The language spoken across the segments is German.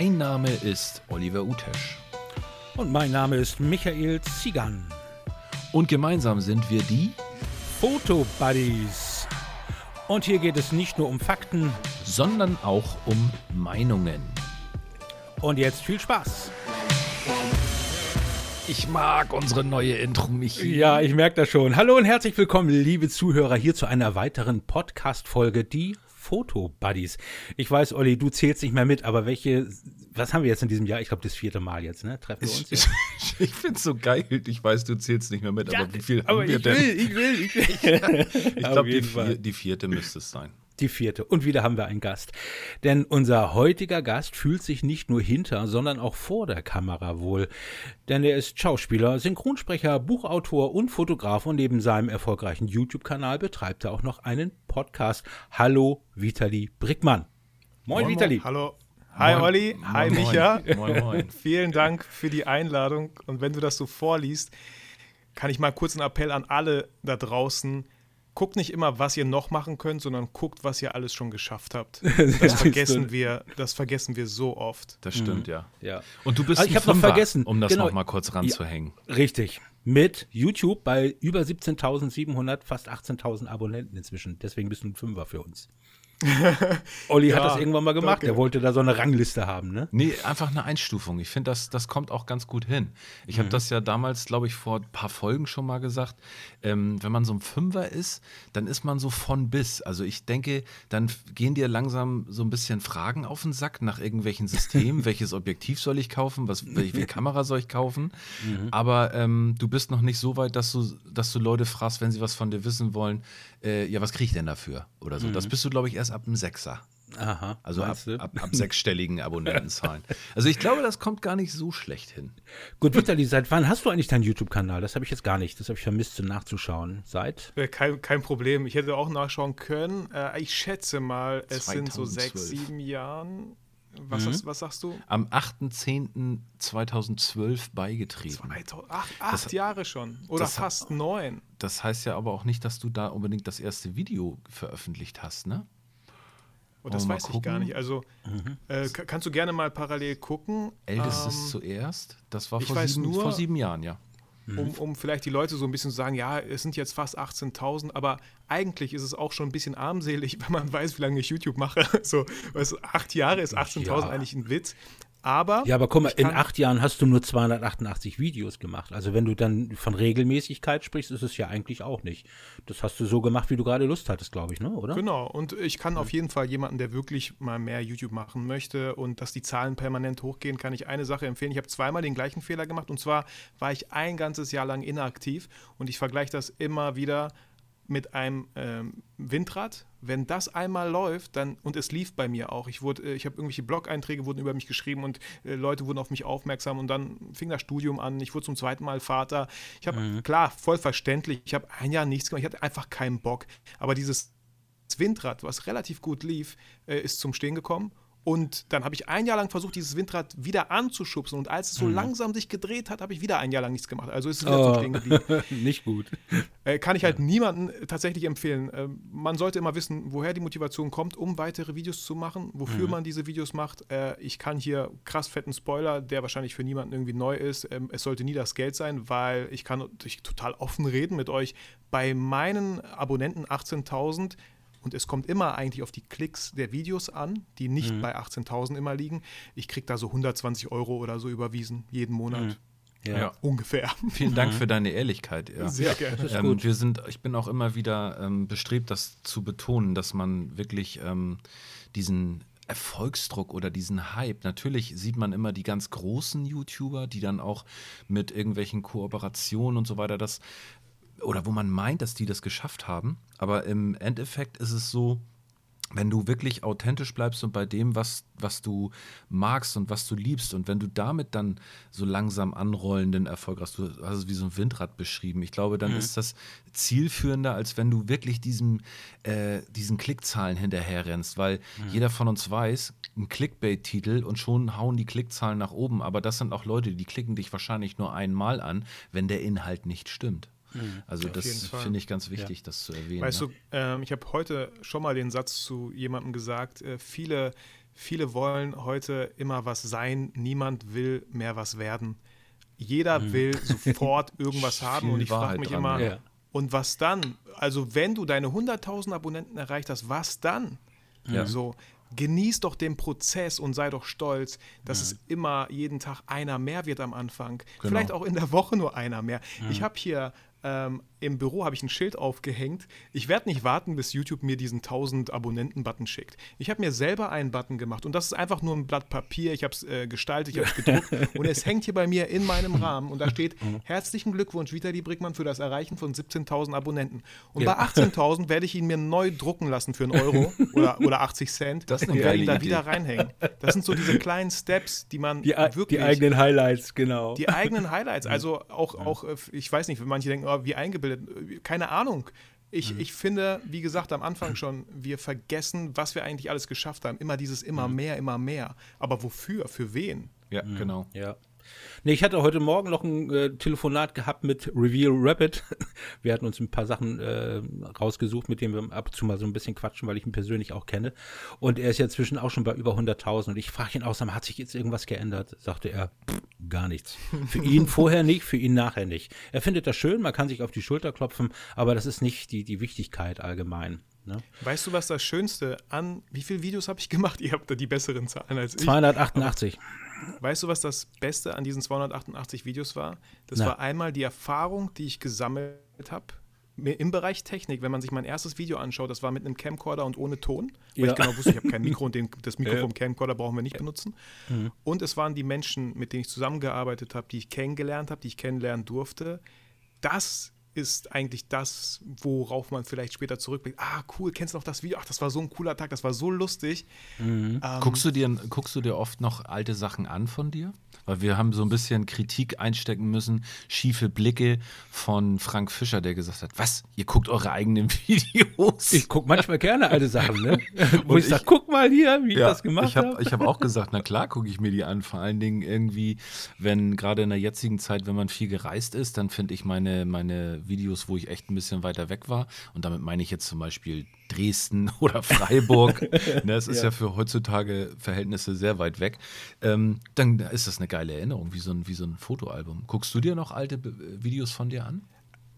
Mein Name ist Oliver Utesch. Und mein Name ist Michael Zigan. Und gemeinsam sind wir die Foto-Buddies. Und hier geht es nicht nur um Fakten, sondern auch um Meinungen. Und jetzt viel Spaß. Ich mag unsere neue Intro, Michi. Ja, ich merke das schon. Hallo und herzlich willkommen, liebe Zuhörer, hier zu einer weiteren Podcast-Folge, die Foto-Buddies. Ich weiß, Olli, du zählst nicht mehr mit, aber welche, was haben wir jetzt in diesem Jahr? Ich glaube, das vierte Mal jetzt, ne? Treffen wir uns. Ich, ich, ich finde es so geil. Ich weiß, du zählst nicht mehr mit, ja, aber wie viel aber haben wir ich denn? Will, ich will, ich will. ich glaube, die, vier, die vierte müsste es sein die vierte. Und wieder haben wir einen Gast. Denn unser heutiger Gast fühlt sich nicht nur hinter, sondern auch vor der Kamera wohl. Denn er ist Schauspieler, Synchronsprecher, Buchautor und Fotograf und neben seinem erfolgreichen YouTube-Kanal betreibt er auch noch einen Podcast. Hallo, Vitali Brickmann. Moin, moin Vitali. Hallo. Hi moin. Olli, hi moin, Micha. Moin, moin. Vielen Dank für die Einladung. Und wenn du das so vorliest, kann ich mal kurz einen Appell an alle da draußen guckt nicht immer, was ihr noch machen könnt, sondern guckt, was ihr alles schon geschafft habt. Das vergessen wir, das vergessen wir so oft. Das stimmt, mhm. ja. ja. Und du bist also ich habe noch vergessen, um das genau. noch mal kurz ranzuhängen. Ja, richtig. Mit YouTube bei über 17.700, fast 18.000 Abonnenten inzwischen. Deswegen bist du ein Fünfer für uns. Olli ja, hat das irgendwann mal gemacht. Danke. Der wollte da so eine Rangliste haben, ne? Nee, einfach eine Einstufung. Ich finde, das, das kommt auch ganz gut hin. Ich mhm. habe das ja damals, glaube ich, vor ein paar Folgen schon mal gesagt. Ähm, wenn man so ein Fünfer ist, dann ist man so von bis. Also ich denke, dann gehen dir langsam so ein bisschen Fragen auf den Sack nach irgendwelchen Systemen. Welches Objektiv soll ich kaufen? Was, welche Kamera soll ich kaufen? Mhm. Aber ähm, du bist noch nicht so weit, dass du, dass du Leute fragst, wenn sie was von dir wissen wollen, äh, ja, was kriege ich denn dafür? Oder so. Mhm. Das bist du, glaube ich, erst ab dem Sechser. Aha. Also ab, ab, ab, sechsstelligen Abonnentenzahlen. Also ich glaube, das kommt gar nicht so schlecht hin. Gut, Vitali, seit wann hast du eigentlich deinen YouTube-Kanal? Das habe ich jetzt gar nicht. Das habe ich vermisst, nachzuschauen. Seit? Kein, kein Problem. Ich hätte auch nachschauen können. Äh, ich schätze mal, es 2012. sind so sechs, sieben Jahren. Was, mhm. hast, was, sagst du? Am 8.10.2012 beigetreten. acht, acht das, Jahre schon. Oder fast neun. Das heißt ja aber auch nicht, dass du da unbedingt das erste Video veröffentlicht hast, ne? Oh, das weiß ich gar nicht. Also mhm. äh, kannst du gerne mal parallel gucken. Ältestes ähm, zuerst? Das war vor sieben, nur, vor sieben Jahren, ja um, mhm. um vielleicht die Leute so ein bisschen zu sagen, ja, es sind jetzt fast 18.000, aber eigentlich ist es auch schon ein bisschen armselig, wenn man weiß, wie lange ich YouTube mache. So, weißt, acht Jahre ist 18.000 ja. eigentlich ein Witz. Aber ja, aber guck mal, in acht Jahren hast du nur 288 Videos gemacht. Also wenn du dann von Regelmäßigkeit sprichst, ist es ja eigentlich auch nicht. Das hast du so gemacht, wie du gerade Lust hattest, glaube ich, ne? oder? Genau. Und ich kann auf jeden Fall jemanden, der wirklich mal mehr YouTube machen möchte und dass die Zahlen permanent hochgehen, kann ich eine Sache empfehlen. Ich habe zweimal den gleichen Fehler gemacht und zwar war ich ein ganzes Jahr lang inaktiv und ich vergleiche das immer wieder mit einem ähm, Windrad. Wenn das einmal läuft, dann und es lief bei mir auch. Ich wurde, äh, ich habe irgendwelche Blog-Einträge wurden über mich geschrieben und äh, Leute wurden auf mich aufmerksam und dann fing das Studium an. Ich wurde zum zweiten Mal Vater. Ich habe mhm. klar voll verständlich. Ich habe ein Jahr nichts gemacht. Ich hatte einfach keinen Bock. Aber dieses Windrad, was relativ gut lief, äh, ist zum Stehen gekommen und dann habe ich ein Jahr lang versucht, dieses Windrad wieder anzuschubsen. Und als es so mhm. langsam sich gedreht hat, habe ich wieder ein Jahr lang nichts gemacht. Also ist es wieder oh. stehen geblieben. Nicht gut. Äh, kann ich halt ja. niemandem tatsächlich empfehlen. Äh, man sollte immer wissen, woher die Motivation kommt, um weitere Videos zu machen, wofür mhm. man diese Videos macht. Äh, ich kann hier krass fetten Spoiler, der wahrscheinlich für niemanden irgendwie neu ist. Ähm, es sollte nie das Geld sein, weil ich kann total offen reden mit euch. Bei meinen Abonnenten 18.000 und es kommt immer eigentlich auf die Klicks der Videos an, die nicht mhm. bei 18.000 immer liegen. Ich kriege da so 120 Euro oder so überwiesen jeden Monat. Mhm. Ja. ja. ungefähr. Vielen Dank für deine Ehrlichkeit. Ja. Sehr gerne. Ähm, wir sind, ich bin auch immer wieder ähm, bestrebt, das zu betonen, dass man wirklich ähm, diesen Erfolgsdruck oder diesen Hype. Natürlich sieht man immer die ganz großen YouTuber, die dann auch mit irgendwelchen Kooperationen und so weiter das oder wo man meint, dass die das geschafft haben. Aber im Endeffekt ist es so, wenn du wirklich authentisch bleibst und bei dem, was, was du magst und was du liebst und wenn du damit dann so langsam anrollenden Erfolg hast, du hast es wie so ein Windrad beschrieben, ich glaube, dann mhm. ist das zielführender, als wenn du wirklich diesem, äh, diesen Klickzahlen hinterherrennst, weil mhm. jeder von uns weiß, ein Clickbait-Titel und schon hauen die Klickzahlen nach oben, aber das sind auch Leute, die klicken dich wahrscheinlich nur einmal an, wenn der Inhalt nicht stimmt. Mhm. Also Auf das finde ich ganz wichtig, ja. das zu erwähnen. Weißt ne? du, ähm, ich habe heute schon mal den Satz zu jemandem gesagt, äh, viele viele wollen heute immer was sein, niemand will mehr was werden. Jeder mhm. will sofort irgendwas haben und ich frage mich dran, immer, ja. und was dann? Also wenn du deine 100.000 Abonnenten erreicht hast, was dann? Ja. So, genieß doch den Prozess und sei doch stolz, dass mhm. es immer jeden Tag einer mehr wird am Anfang. Genau. Vielleicht auch in der Woche nur einer mehr. Mhm. Ich habe hier ähm, im Büro habe ich ein Schild aufgehängt. Ich werde nicht warten, bis YouTube mir diesen 1000 Abonnenten-Button schickt. Ich habe mir selber einen Button gemacht und das ist einfach nur ein Blatt Papier. Ich habe es äh, gestaltet, ich habe es gedruckt und es hängt hier bei mir in meinem Rahmen und da steht: mhm. Herzlichen Glückwunsch, Vitali Brickmann, für das Erreichen von 17.000 Abonnenten. Und ja. bei 18.000 werde ich ihn mir neu drucken lassen für einen Euro oder, oder 80 Cent das und werde ihn da wieder reinhängen. Das sind so diese kleinen Steps, die man die, wirklich. Die eigenen Highlights, genau. Die eigenen Highlights. Also auch, auch äh, ich weiß nicht, manche denken, oh, wie eingebildet. Keine Ahnung. Ich, mhm. ich finde, wie gesagt, am Anfang schon, wir vergessen, was wir eigentlich alles geschafft haben. Immer dieses immer mhm. mehr, immer mehr. Aber wofür? Für wen? Ja, mhm. genau. Ja. Nee, ich hatte heute Morgen noch ein äh, Telefonat gehabt mit Reveal Rapid. Wir hatten uns ein paar Sachen äh, rausgesucht, mit denen wir ab und zu mal so ein bisschen quatschen, weil ich ihn persönlich auch kenne. Und er ist ja zwischen auch schon bei über 100.000. Und ich frage ihn aus, hat sich jetzt irgendwas geändert? Sagte er, pff, gar nichts. Für ihn vorher nicht, für ihn nachher nicht. Er findet das schön, man kann sich auf die Schulter klopfen, aber das ist nicht die, die Wichtigkeit allgemein. Ne? Weißt du, was das Schönste an, wie viele Videos habe ich gemacht? Ihr habt da die besseren Zahlen als ich. 288. Weißt du, was das Beste an diesen 288 Videos war? Das Na. war einmal die Erfahrung, die ich gesammelt habe im Bereich Technik, wenn man sich mein erstes Video anschaut, das war mit einem Camcorder und ohne Ton, weil ja. ich genau wusste, ich habe kein Mikro und den, das Mikro ja. vom Camcorder brauchen wir nicht benutzen. Mhm. Und es waren die Menschen, mit denen ich zusammengearbeitet habe, die ich kennengelernt habe, die ich kennenlernen durfte. Das ist eigentlich das, worauf man vielleicht später zurückblickt. Ah, cool, kennst du noch das Video? Ach, das war so ein cooler Tag, das war so lustig. Mhm. Ähm, guckst, du dir, guckst du dir oft noch alte Sachen an von dir? Weil wir haben so ein bisschen Kritik einstecken müssen, schiefe Blicke von Frank Fischer, der gesagt hat, was, ihr guckt eure eigenen Videos? Ich gucke manchmal gerne alte Sachen, ne? Wo ich, ich sage, guck mal hier, wie ja, ich das gemacht habe. Hab, ich habe auch gesagt, na klar gucke ich mir die an. Vor allen Dingen irgendwie, wenn gerade in der jetzigen Zeit, wenn man viel gereist ist, dann finde ich meine, meine Videos, wo ich echt ein bisschen weiter weg war. Und damit meine ich jetzt zum Beispiel Dresden oder Freiburg. ne, es ist ja. ja. für heutzutage Verhältnisse sehr weit weg. Ähm, dann ist das eine geile Erinnerung, wie so, ein, wie so ein Fotoalbum. Guckst du dir noch alte Videos von dir an?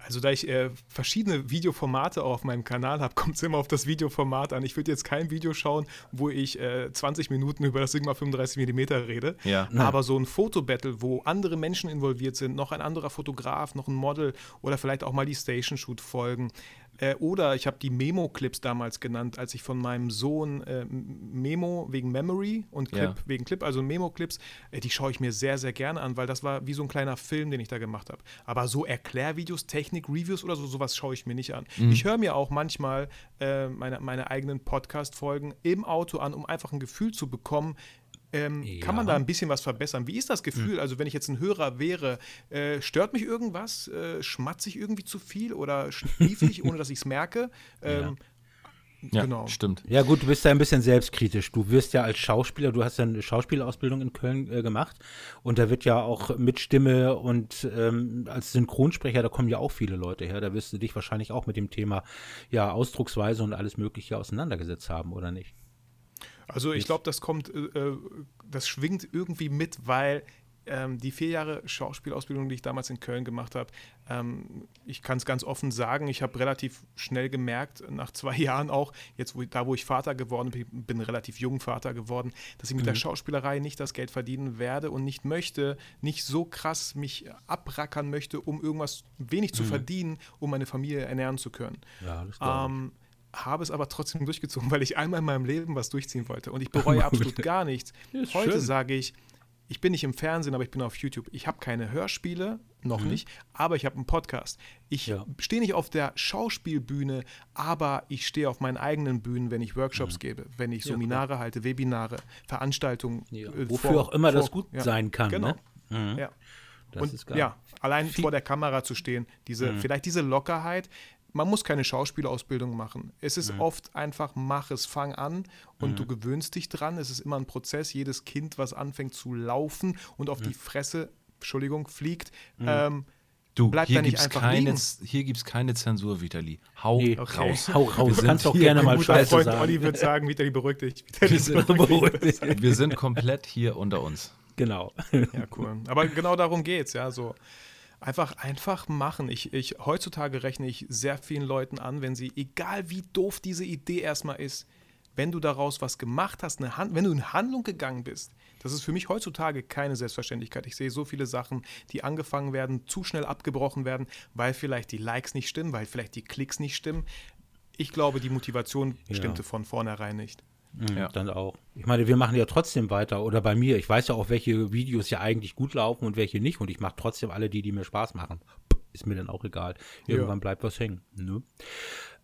Also da ich äh, verschiedene Videoformate auch auf meinem Kanal habe, kommt es immer auf das Videoformat an. Ich würde jetzt kein Video schauen, wo ich äh, 20 Minuten über das Sigma 35 mm rede. Ja. Aber so ein Fotobattle, wo andere Menschen involviert sind, noch ein anderer Fotograf, noch ein Model oder vielleicht auch mal die Station Shoot folgen, äh, oder ich habe die Memo-Clips damals genannt, als ich von meinem Sohn äh, Memo wegen Memory und Clip ja. wegen Clip, also Memo-Clips, äh, die schaue ich mir sehr, sehr gerne an, weil das war wie so ein kleiner Film, den ich da gemacht habe. Aber so Erklärvideos, Technik-Reviews oder so, sowas schaue ich mir nicht an. Mhm. Ich höre mir auch manchmal äh, meine, meine eigenen Podcast-Folgen im Auto an, um einfach ein Gefühl zu bekommen, ähm, ja. Kann man da ein bisschen was verbessern? Wie ist das Gefühl? Mhm. Also, wenn ich jetzt ein Hörer wäre, äh, stört mich irgendwas? Äh, schmatze ich irgendwie zu viel oder schniefe ich, ohne dass ich es merke? Ähm, ja. genau. stimmt. Ja, gut, du bist ja ein bisschen selbstkritisch. Du wirst ja als Schauspieler, du hast ja eine Schauspielausbildung in Köln äh, gemacht und da wird ja auch mit Stimme und ähm, als Synchronsprecher, da kommen ja auch viele Leute her. Da wirst du dich wahrscheinlich auch mit dem Thema ja Ausdrucksweise und alles Mögliche auseinandergesetzt haben, oder nicht? Also ich glaube, das kommt, äh, äh, das schwingt irgendwie mit, weil ähm, die vier Jahre Schauspielausbildung, die ich damals in Köln gemacht habe, ähm, ich kann es ganz offen sagen, ich habe relativ schnell gemerkt, nach zwei Jahren auch, jetzt wo, da wo ich Vater geworden bin, bin relativ jung Vater geworden, dass ich mit mhm. der Schauspielerei nicht das Geld verdienen werde und nicht möchte, nicht so krass mich abrackern möchte, um irgendwas wenig zu mhm. verdienen, um meine Familie ernähren zu können. Ja, das ähm, habe es aber trotzdem durchgezogen, weil ich einmal in meinem Leben was durchziehen wollte. Und ich bereue absolut gar nichts. Heute schön. sage ich, ich bin nicht im Fernsehen, aber ich bin auf YouTube. Ich habe keine Hörspiele, noch mhm. nicht, aber ich habe einen Podcast. Ich ja. stehe nicht auf der Schauspielbühne, aber ich stehe auf meinen eigenen Bühnen, wenn ich Workshops mhm. gebe, wenn ich Seminare ja, halte, Webinare, Veranstaltungen. Ja. Äh, Wofür vor, auch immer vor, das gut sein kann. Genau. Ne? Mhm. Ja. Das und ja, allein vor der Kamera zu stehen, diese, mhm. vielleicht diese Lockerheit, man muss keine Schauspielausbildung machen. Es ist mhm. oft einfach, mach es, fang an und mhm. du gewöhnst dich dran. Es ist immer ein Prozess. Jedes Kind, was anfängt zu laufen und auf mhm. die Fresse, Entschuldigung, fliegt, mhm. ähm, Du, Bleibt hier da nicht gibt's einfach keine, liegen. hier gibt es keine Zensur, Vitali. Hau Nee, raus. Hau raus. Wir Du kannst sind auch gerne mal Scheiße Freund sagen. Olli wird sagen, Vitali beruhig dich. Vitali sind- beruhig dich. Wir sind komplett hier unter uns. Genau. Ja, cool. Aber genau darum geht's, ja, so. Einfach, einfach machen. Ich, ich, heutzutage rechne ich sehr vielen Leuten an, wenn sie, egal wie doof diese Idee erstmal ist, wenn du daraus was gemacht hast, eine Hand, wenn du in Handlung gegangen bist, das ist für mich heutzutage keine Selbstverständlichkeit. Ich sehe so viele Sachen, die angefangen werden, zu schnell abgebrochen werden, weil vielleicht die Likes nicht stimmen, weil vielleicht die Klicks nicht stimmen. Ich glaube, die Motivation Ja. stimmte von vornherein nicht. Mhm, Ja. Dann auch. Ich meine, wir machen ja trotzdem weiter. Oder bei mir, ich weiß ja auch, welche Videos ja eigentlich gut laufen und welche nicht. Und ich mache trotzdem alle die, die mir Spaß machen. Ist mir dann auch egal. Irgendwann Ja. bleibt was hängen. Ne?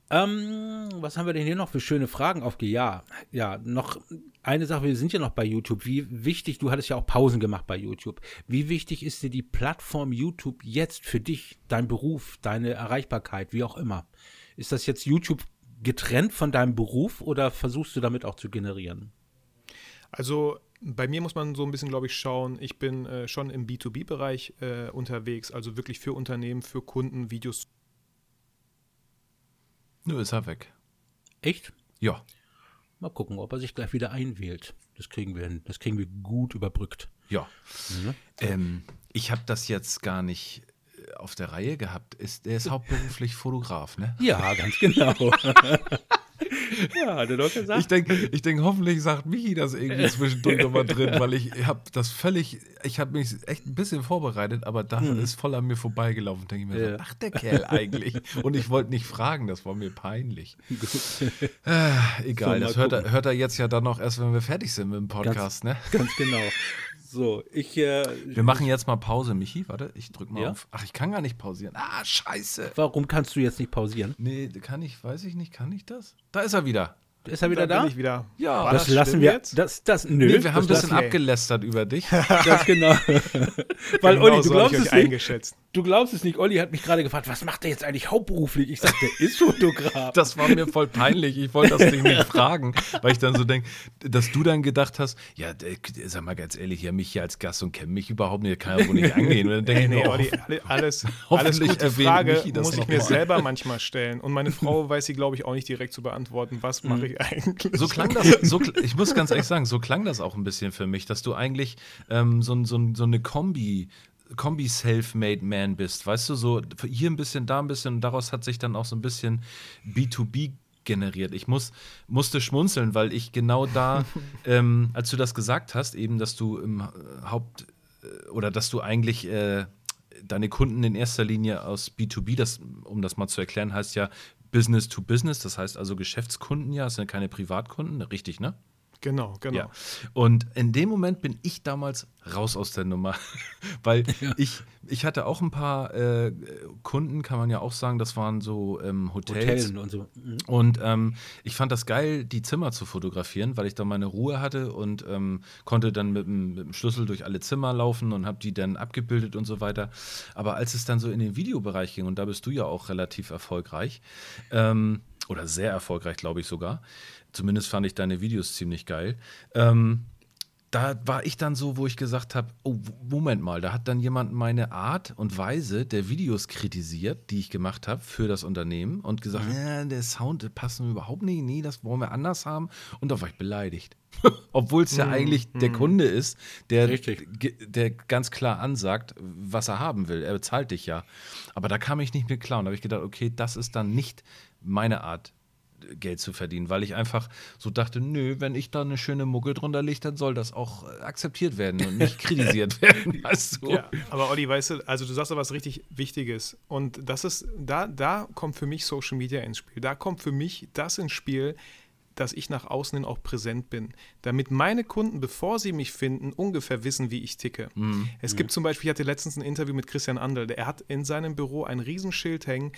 Ähm, was haben wir denn hier noch für schöne Fragen auf die Ja? Ja, noch eine Sache, wir sind ja noch bei YouTube. Wie wichtig, du hattest ja auch Pausen gemacht bei YouTube. Wie wichtig ist dir die Plattform YouTube jetzt für dich, dein Beruf, deine Erreichbarkeit, wie auch immer? Ist das jetzt YouTube getrennt von deinem Beruf oder versuchst du damit auch zu generieren? Also bei mir muss man so ein bisschen, glaube ich, schauen. Ich bin äh, schon im B2B-Bereich äh, unterwegs, also wirklich für Unternehmen, für Kunden Videos. Nö, ist er weg. Echt? Ja. Mal gucken, ob er sich gleich wieder einwählt. Das kriegen wir hin. Das kriegen wir gut überbrückt. Ja. Mhm. Ähm, ich habe das jetzt gar nicht auf der Reihe gehabt. Ist, er ist hauptberuflich Fotograf, ne? Ja, ganz genau. ja, hat er doch gesagt. Ich denke, ich denk, hoffentlich sagt Michi das irgendwie zwischendurch nochmal drin, weil ich habe das völlig, ich habe mich echt ein bisschen vorbereitet, aber da ist voll an mir vorbeigelaufen. Denke ich mir, Ja. so, ach der Kerl eigentlich. Und ich wollte nicht fragen, das war mir peinlich. Äh, egal, So, das hört er, hört er jetzt ja dann noch erst, wenn wir fertig sind mit dem Podcast, ne? Ganz genau. So, ich. Äh, Wir machen jetzt mal Pause, Michi. Warte, ich drück mal Ja? auf. Ach, ich kann gar nicht pausieren. Ah, scheiße. Warum kannst du jetzt nicht pausieren? Nee, kann ich, weiß ich nicht, kann ich das? Da ist er wieder. Ist er wieder da? bin ich wieder. Ja. War das, lassen schlimm wir. jetzt? Das, das, nö. Nee, wir haben ein das bisschen lassen abgelästert über dich. Ganz genau. Weil, Genau Olli, du so glaubst es nicht. eingeschätzt. Du glaubst es nicht. Olli hat mich gerade gefragt, was macht er jetzt eigentlich hauptberuflich? Ich sagte, der ist Fotograf. Das war mir voll peinlich. Ich wollte das Ding nicht fragen, weil ich dann so denke, dass du dann gedacht hast, ja, der- sag mal ganz ehrlich, ja, mich hier als Gast und kennt mich überhaupt nicht, kann ja wohl nicht angehen. Und dann denke Nee, ich nee, Olli, oh, alle- alles, alles gute Frage das muss ich mir mal. selber manchmal stellen. Und meine Frau weiß sie, glaube ich, auch nicht direkt zu beantworten. Was mache ich eigentlich? So klang das, so, ich muss ganz ehrlich sagen, so klang das auch ein bisschen für mich, dass du eigentlich ähm, so, so, so eine Kombi, Kombi Self-Made Man bist, weißt du, so hier ein bisschen, da ein bisschen und daraus hat sich dann auch so ein bisschen B2B generiert. Ich muss, musste schmunzeln, weil ich genau da, ähm, als du das gesagt hast, eben, dass du im Haupt äh, oder dass du eigentlich äh, deine Kunden in erster Linie aus B2B, das, um das mal zu erklären, heißt ja Business to Business, das heißt also Geschäftskunden ja, es sind keine Privatkunden, richtig, ne? Genau, genau. Ja. Und in dem Moment bin ich damals raus aus der Nummer, weil ich, ich hatte auch ein paar äh, Kunden, kann man ja auch sagen, das waren so ähm, Hotels. Hotellen und so. Mhm. Und ähm, ich fand das geil, die Zimmer zu fotografieren, weil ich da meine Ruhe hatte und ähm, konnte dann mit dem, mit dem Schlüssel durch alle Zimmer laufen und habe die dann abgebildet und so weiter. Aber als es dann so in den Videobereich ging, und da bist du ja auch relativ erfolgreich, ähm, oder sehr erfolgreich, glaube ich sogar, zumindest fand ich deine Videos ziemlich geil, ähm, da war ich dann so, wo ich gesagt habe, oh, Moment mal, da hat dann jemand meine Art und Weise der Videos kritisiert, die ich gemacht habe für das Unternehmen und gesagt, ja, der Sound der passt mir überhaupt nicht, nee, das wollen wir anders haben und da war ich beleidigt. Obwohl es ja eigentlich der Kunde ist, der, der ganz klar ansagt, was er haben will. Er bezahlt dich ja. Aber da kam ich nicht mehr klar und da habe ich gedacht, okay, das ist dann nicht meine Art, Geld zu verdienen, weil ich einfach so dachte, nö, wenn ich da eine schöne Mucke drunter lege, dann soll das auch äh, akzeptiert werden und nicht kritisiert werden, weißt du? Ja, aber Olli, weißt du, also du sagst da was richtig Wichtiges. Und das ist, da, da kommt für mich Social Media ins Spiel. Da kommt für mich das ins Spiel, dass ich nach außen hin auch präsent bin. Damit meine Kunden, bevor sie mich finden, ungefähr wissen, wie ich ticke. Es gibt zum Beispiel, ich hatte letztens ein Interview mit Christian Andel, der hat in seinem Büro ein Riesenschild hängen,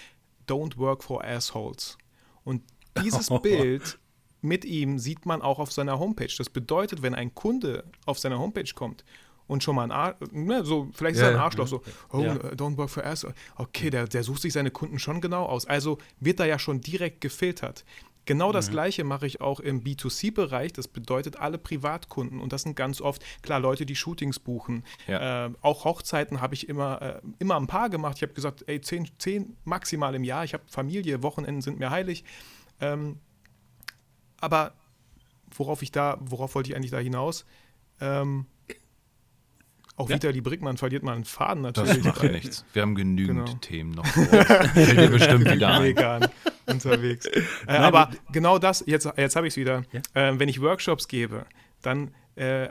Don't work for assholes. Und dieses Bild mit ihm sieht man auch auf seiner Homepage. Das bedeutet, wenn ein Kunde auf seine Homepage kommt und schon mal ein Ar ne, so vielleicht ist Ja, er ein ja. Arschloch, so, oh, Ja. don't work for us. Okay, der, der sucht sich seine Kunden schon genau aus. Also wird da ja schon direkt gefiltert. Genau das mhm. gleiche mache ich auch im B2C-Bereich. Das bedeutet alle Privatkunden. Und das sind ganz oft, klar, Leute, die Shootings buchen. Ja. Äh, auch Hochzeiten habe ich immer, äh, immer ein paar gemacht. Ich habe gesagt, ey, zehn, zehn maximal im Jahr. Ich habe Familie, Wochenenden sind mir heilig. Ähm, aber worauf ich da, worauf wollte ich eigentlich da hinaus? Ähm, auch ja. Vitali Brickmann verliert mal einen Faden natürlich. Das macht nichts. Wir haben genügend genau. Themen noch. Fällt dir bestimmt wieder ein. Vegan unterwegs. Äh, Nein, aber genau das, jetzt, jetzt habe ich es wieder. Ja? Äh, wenn ich Workshops gebe, dann äh,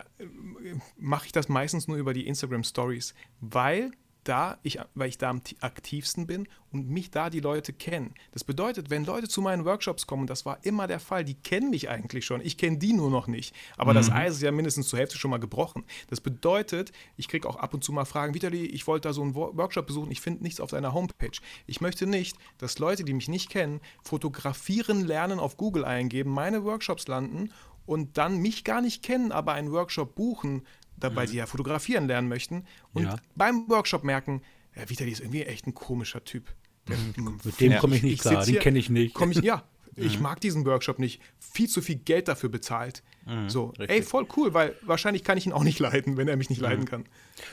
mache ich das meistens nur über die Instagram Stories, weil da, ich, weil ich da am aktivsten bin und mich da die Leute kennen. Das bedeutet, wenn Leute zu meinen Workshops kommen, das war immer der Fall, die kennen mich eigentlich schon, ich kenne die nur noch nicht. Aber mhm. das Eis ist ja mindestens zur Hälfte schon mal gebrochen. Das bedeutet, ich kriege auch ab und zu mal Fragen, Vitali, ich wollte da so einen Workshop besuchen, ich finde nichts auf deiner Homepage. Ich möchte nicht, dass Leute, die mich nicht kennen, fotografieren lernen auf Google eingeben, meine Workshops landen und dann mich gar nicht kennen, aber einen Workshop buchen, dabei mhm. sie ja fotografieren lernen möchten und ja. beim Workshop merken, ja, Vitali ist irgendwie echt ein komischer Typ. Der, Mit dem komme ich nicht ich klar, den kenne ich nicht. Komm ich, ja, ich mhm. mag diesen Workshop nicht. Viel zu viel Geld dafür bezahlt. Mhm, so, richtig. ey, voll cool, weil wahrscheinlich kann ich ihn auch nicht leiden, wenn er mich nicht mhm. leiden kann.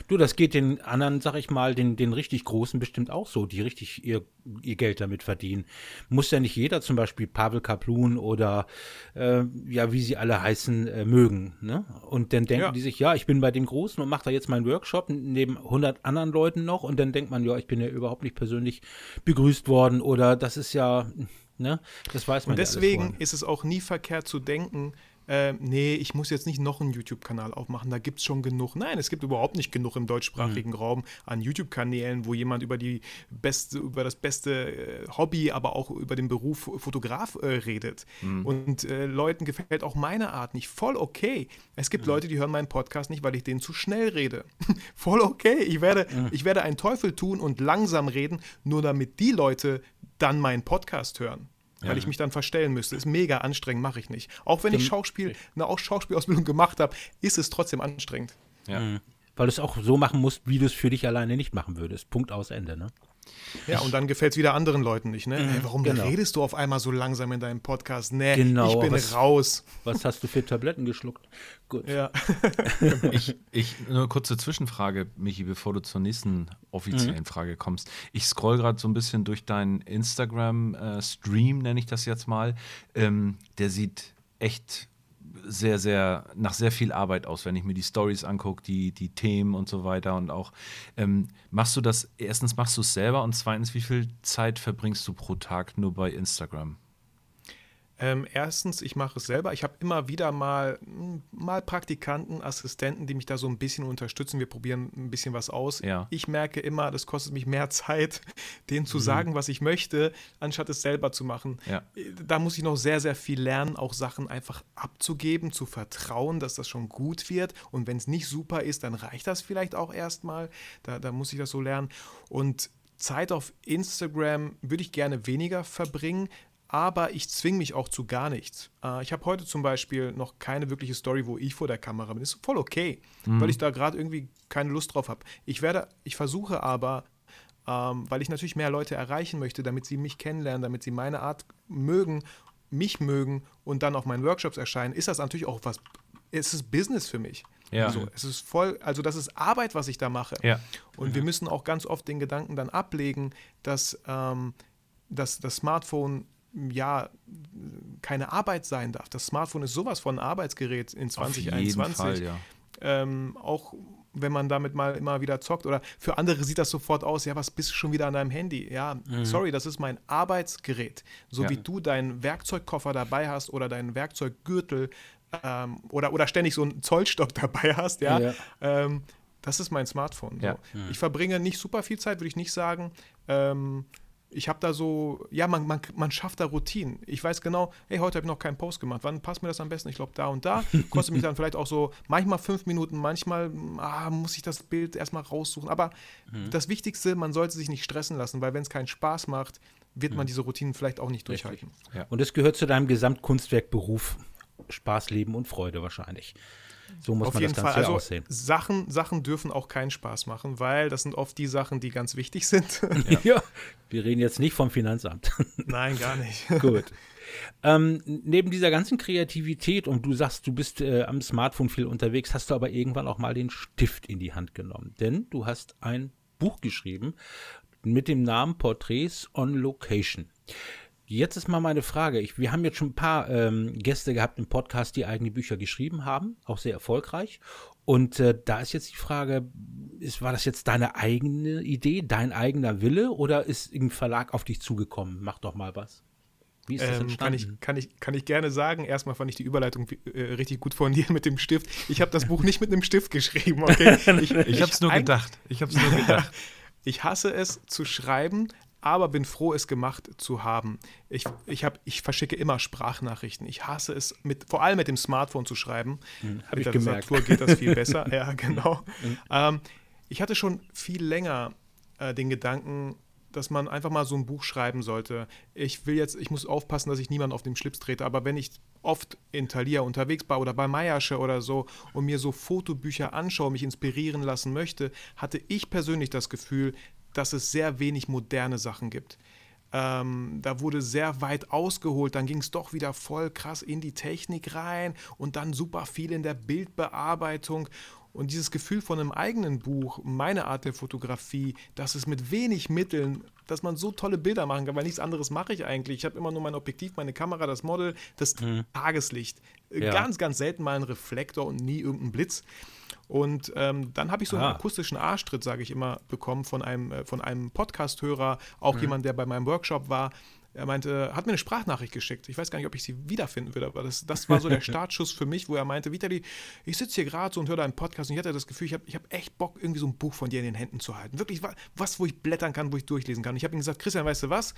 Du, das geht den anderen, sag ich mal, den, den richtig Großen bestimmt auch so, die richtig ihr, ihr Geld damit verdienen. Muss ja nicht jeder zum Beispiel Pavel Kaplun oder äh, ja, wie sie alle heißen, äh, mögen. Ne? Und dann denken ja. die sich, ja, ich bin bei dem Großen und mache da jetzt meinen Workshop neben 100 anderen Leuten noch und dann denkt man, ja, ich bin ja überhaupt nicht persönlich begrüßt worden oder das ist ja Ne? Das weiß man Und deswegen ja ist es auch nie verkehrt zu denken, äh, nee, ich muss jetzt nicht noch einen YouTube-Kanal aufmachen, da gibt es schon genug. Nein, es gibt überhaupt nicht genug im deutschsprachigen mhm. Raum an YouTube-Kanälen, wo jemand über die beste, über das beste äh, Hobby, aber auch über den Beruf Fotograf äh, redet. Mhm. Und äh, Leuten gefällt auch meine Art nicht. Voll okay. Es gibt mhm. Leute, die hören meinen Podcast nicht, weil ich denen zu schnell rede. Voll okay. Ich werde, mhm. ich werde einen Teufel tun und langsam reden, nur damit die Leute dann meinen Podcast hören. Ja. Weil ich mich dann verstellen müsste. Ist mega anstrengend, mache ich nicht. Auch wenn ich Schauspiel, eine auch Schauspielausbildung gemacht habe, ist es trotzdem anstrengend. Ja. Mhm. Weil du es auch so machen musst, wie du es für dich alleine nicht machen würdest. Punkt aus Ende, ne? Ja, und dann gefällt es wieder anderen Leuten nicht, ne? Mhm, hey, warum genau. redest du auf einmal so langsam in deinem Podcast? Ne, genau, ich bin was, raus. Was hast du für Tabletten geschluckt? Gut. Ja. ich, ich, nur eine kurze Zwischenfrage, Michi, bevor du zur nächsten offiziellen mhm. Frage kommst. Ich scroll gerade so ein bisschen durch deinen Instagram-Stream, äh, nenne ich das jetzt mal. Ähm, der sieht echt sehr, sehr, nach sehr viel Arbeit aus, wenn ich mir die Stories angucke, die, die Themen und so weiter. Und auch, ähm, machst du das, erstens machst du es selber und zweitens, wie viel Zeit verbringst du pro Tag nur bei Instagram? Ähm, erstens, ich mache es selber. Ich habe immer wieder mal, hm, mal Praktikanten, Assistenten, die mich da so ein bisschen unterstützen. Wir probieren ein bisschen was aus. Ja. Ich merke immer, das kostet mich mehr Zeit, denen zu mhm. sagen, was ich möchte, anstatt es selber zu machen. Ja. Da muss ich noch sehr, sehr viel lernen, auch Sachen einfach abzugeben, zu vertrauen, dass das schon gut wird. Und wenn es nicht super ist, dann reicht das vielleicht auch erstmal. Da, da muss ich das so lernen. Und Zeit auf Instagram würde ich gerne weniger verbringen, aber ich zwinge mich auch zu gar nichts. Äh, ich habe heute zum Beispiel noch keine wirkliche Story, wo ich vor der Kamera bin. Ist voll okay, mhm. weil ich da gerade irgendwie keine Lust drauf habe. Ich werde, ich versuche aber, ähm, weil ich natürlich mehr Leute erreichen möchte, damit sie mich kennenlernen, damit sie meine Art mögen, mich mögen und dann auf meinen Workshops erscheinen, ist das natürlich auch was. Es ist Business für mich. Ja. Also, es ist voll, also das ist Arbeit, was ich da mache. Ja. Und ja. wir müssen auch ganz oft den Gedanken dann ablegen, dass, ähm, dass das Smartphone ja keine Arbeit sein darf. Das Smartphone ist sowas von ein Arbeitsgerät in 2021. Fall, ja. ähm, auch wenn man damit mal immer wieder zockt oder für andere sieht das sofort aus, ja, was bist du schon wieder an deinem Handy? Ja, mhm. sorry, das ist mein Arbeitsgerät. So ja. wie du deinen Werkzeugkoffer dabei hast oder deinen Werkzeuggürtel ähm, oder, oder ständig so einen Zollstock dabei hast, ja. ja. Ähm, das ist mein Smartphone. So. Ja. Mhm. Ich verbringe nicht super viel Zeit, würde ich nicht sagen. Ähm, ich habe da so, ja, man, man, man schafft da Routinen. Ich weiß genau, hey, heute habe ich noch keinen Post gemacht. Wann passt mir das am besten? Ich glaube, da und da. Kostet mich dann vielleicht auch so manchmal fünf Minuten, manchmal ah, muss ich das Bild erstmal raussuchen. Aber mhm. das Wichtigste, man sollte sich nicht stressen lassen, weil wenn es keinen Spaß macht, wird man mhm. diese Routinen vielleicht auch nicht durchhalten. Ja. Und es gehört zu deinem Gesamtkunstwerkberuf. Spaß, Leben und Freude wahrscheinlich. So muss Auf man jeden das Ganze Fall. Also aussehen. Sachen, Sachen dürfen auch keinen Spaß machen, weil das sind oft die Sachen, die ganz wichtig sind. Ja. ja. Wir reden jetzt nicht vom Finanzamt. Nein, gar nicht. Gut. Ähm, neben dieser ganzen Kreativität und du sagst, du bist äh, am Smartphone viel unterwegs, hast du aber irgendwann auch mal den Stift in die Hand genommen. Denn du hast ein Buch geschrieben mit dem Namen Portraits on Location. Jetzt ist mal meine Frage. Ich, wir haben jetzt schon ein paar ähm, Gäste gehabt im Podcast, die eigene Bücher geschrieben haben, auch sehr erfolgreich. Und äh, da ist jetzt die Frage, ist, war das jetzt deine eigene Idee, dein eigener Wille oder ist ein Verlag auf dich zugekommen? Mach doch mal was. Wie ist das ähm, kann, ich, kann, ich, kann ich gerne sagen. Erstmal fand ich die Überleitung äh, richtig gut von dir mit dem Stift. Ich habe das Buch nicht mit einem Stift geschrieben, okay? Ich, ich habe es nur gedacht. Ich habe es nur gedacht. ich hasse es zu schreiben, aber bin froh, es gemacht zu haben. Ich, ich, hab, ich verschicke immer Sprachnachrichten. Ich hasse es, mit, vor allem mit dem Smartphone zu schreiben. Hm, mit der gemerkt. Tastatur geht das viel besser. ja, genau. Hm. Ähm, ich hatte schon viel länger äh, den Gedanken, dass man einfach mal so ein Buch schreiben sollte. Ich will jetzt, ich muss aufpassen, dass ich niemand auf den Schlips trete, aber wenn ich oft in Thalia unterwegs war oder bei Meiersche oder so und mir so Fotobücher anschaue, mich inspirieren lassen möchte, hatte ich persönlich das Gefühl, dass es sehr wenig moderne Sachen gibt. Ähm, da wurde sehr weit ausgeholt, dann ging es doch wieder voll krass in die Technik rein und dann super viel in der Bildbearbeitung. Und dieses Gefühl von einem eigenen Buch, meine Art der Fotografie, dass es mit wenig Mitteln, dass man so tolle Bilder machen kann, weil nichts anderes mache ich eigentlich. Ich habe immer nur mein Objektiv, meine Kamera, das Model, das mhm. Tageslicht. Ja. Ganz, ganz selten mal einen Reflektor und nie irgendeinen Blitz. Und ähm, dann habe ich so einen ah. akustischen Arschtritt, sage ich immer, bekommen von einem, äh, von einem Podcast-Hörer, auch mhm. jemand, der bei meinem Workshop war. Er meinte, hat mir eine Sprachnachricht geschickt. Ich weiß gar nicht, ob ich sie wiederfinden würde, aber das, das war so der Startschuss für mich, wo er meinte, Vitali, ich sitze hier gerade so und höre deinen Podcast und ich hatte das Gefühl, ich habe ich hab echt Bock, irgendwie so ein Buch von dir in den Händen zu halten. Wirklich was, wo ich blättern kann, wo ich durchlesen kann. Ich habe ihm gesagt, Christian, weißt du was?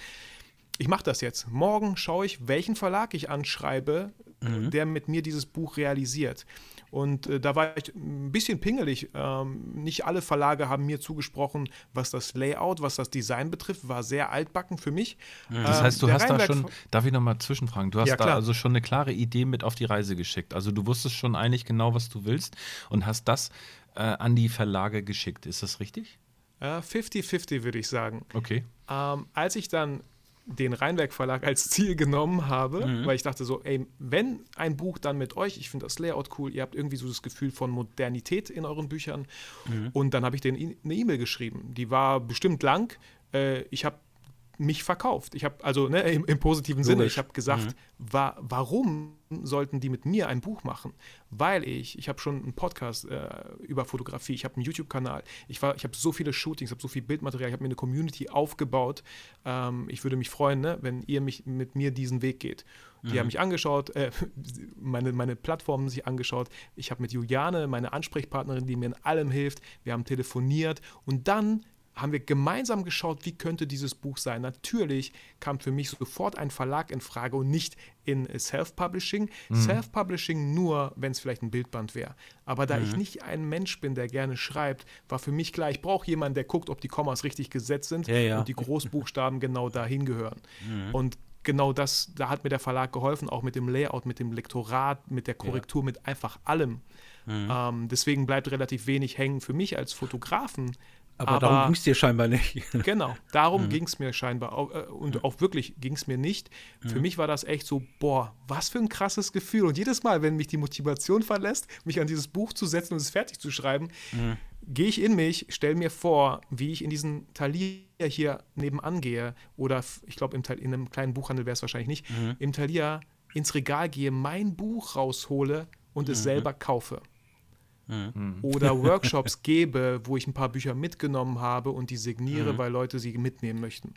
Ich mache das jetzt. Morgen schaue ich, welchen Verlag ich anschreibe, mhm. der mit mir dieses Buch realisiert. Und äh, da war ich ein bisschen pingelig. Ähm, nicht alle Verlage haben mir zugesprochen, was das Layout, was das Design betrifft, war sehr altbacken für mich. Mhm. Das heißt, du ähm, hast Rheinwerk da schon, darf ich nochmal zwischenfragen, du hast ja, da also schon eine klare Idee mit auf die Reise geschickt. Also du wusstest schon eigentlich genau, was du willst und hast das äh, an die Verlage geschickt. Ist das richtig? 50-50 äh, würde ich sagen. Okay. Ähm, als ich dann den Rheinwerk Verlag als Ziel genommen habe, mhm. weil ich dachte so, ey, wenn ein Buch, dann mit euch. Ich finde das Layout cool. Ihr habt irgendwie so das Gefühl von Modernität in euren Büchern. Mhm. Und dann habe ich denen eine E-Mail geschrieben. Die war bestimmt lang. Äh, ich habe mich verkauft. Ich habe, also ne, im, im, positiven Logisch. Sinne, ich habe gesagt, mhm. wa warum sollten die mit mir ein Buch machen? Weil ich, ich habe schon einen Podcast äh, über Fotografie, ich habe einen YouTube-Kanal, ich, ich habe so viele Shootings, ich habe so viel Bildmaterial, ich habe mir eine Community aufgebaut. Ähm, ich würde mich freuen, ne, wenn ihr mich mit mir diesen Weg geht. Die mhm. haben mich angeschaut, äh, meine, meine Plattformen sich angeschaut. Ich habe mit Juliane, meine Ansprechpartnerin, die mir in allem hilft, wir haben telefoniert und dann haben wir gemeinsam geschaut, wie könnte dieses Buch sein. Natürlich kam für mich sofort ein Verlag in Frage und nicht in Self-Publishing. Mhm. Self-Publishing nur, wenn es vielleicht ein Bildband wäre. Aber da mhm. ich nicht ein Mensch bin, der gerne schreibt, war für mich klar, ich brauche jemanden, der guckt, ob die Kommas richtig gesetzt sind ja, ja. und die Großbuchstaben genau dahin gehören. Mhm. Und genau das, da hat mir der Verlag geholfen, auch mit dem Layout, mit dem Lektorat, mit der Korrektur, ja. mit einfach allem. Mhm. Ähm, deswegen bleibt relativ wenig hängen für mich als Fotografen aber, aber darum ging es dir scheinbar nicht. genau, darum mhm. ging es mir scheinbar. Äh, und auch wirklich ging es mir nicht. Mhm. Für mich war das echt so, boah, was für ein krasses Gefühl. Und jedes Mal, wenn mich die Motivation verlässt, mich an dieses Buch zu setzen und es fertig zu schreiben, mhm. gehe ich in mich, stelle mir vor, wie ich in diesen Talier hier nebenan gehe. Oder ich glaube, in einem kleinen Buchhandel wäre es wahrscheinlich nicht. Im Talier ins Regal gehe, mein Buch raushole und es selber kaufe. Mhm. Oder Workshops gebe, wo ich ein paar Bücher mitgenommen habe und die signiere, mhm. weil Leute sie mitnehmen möchten.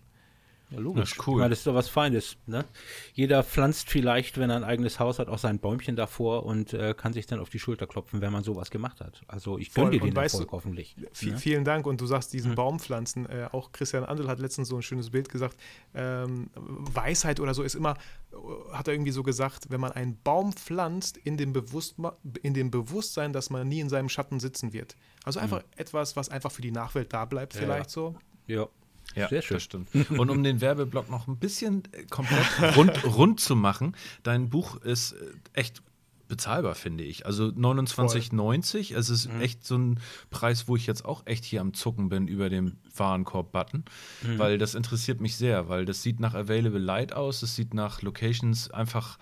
Ja, logisch. Das ist cool. Meine, das ist doch was Feines. Ne? Jeder pflanzt vielleicht, wenn er ein eigenes Haus hat, auch sein Bäumchen davor und äh, kann sich dann auf die Schulter klopfen, wenn man sowas gemacht hat. Also ich gönne dir den Erfolg du, hoffentlich. Ne? Vielen Dank und du sagst diesen mhm. Baumpflanzen. Äh, auch Christian Andel hat letztens so ein schönes Bild gesagt. Ähm, Weisheit oder so ist immer, äh, hat er irgendwie so gesagt, wenn man einen Baum pflanzt in dem, Bewusst in dem Bewusstsein, dass man nie in seinem Schatten sitzen wird. Also einfach mhm. etwas, was einfach für die Nachwelt da bleibt, ja, vielleicht so. Ja. Ja, Sehr schön. das stimmt. Und um den Werbeblock noch ein bisschen äh, komplett rund, rund zu machen, dein Buch ist äh, echt bezahlbar, finde ich. Also 29,90, es ist mhm. echt so ein Preis, wo ich jetzt auch echt hier am Zucken bin über dem Warenkorb-Button, mhm. weil das interessiert mich sehr, weil das sieht nach Available Light aus, es sieht nach Locations einfach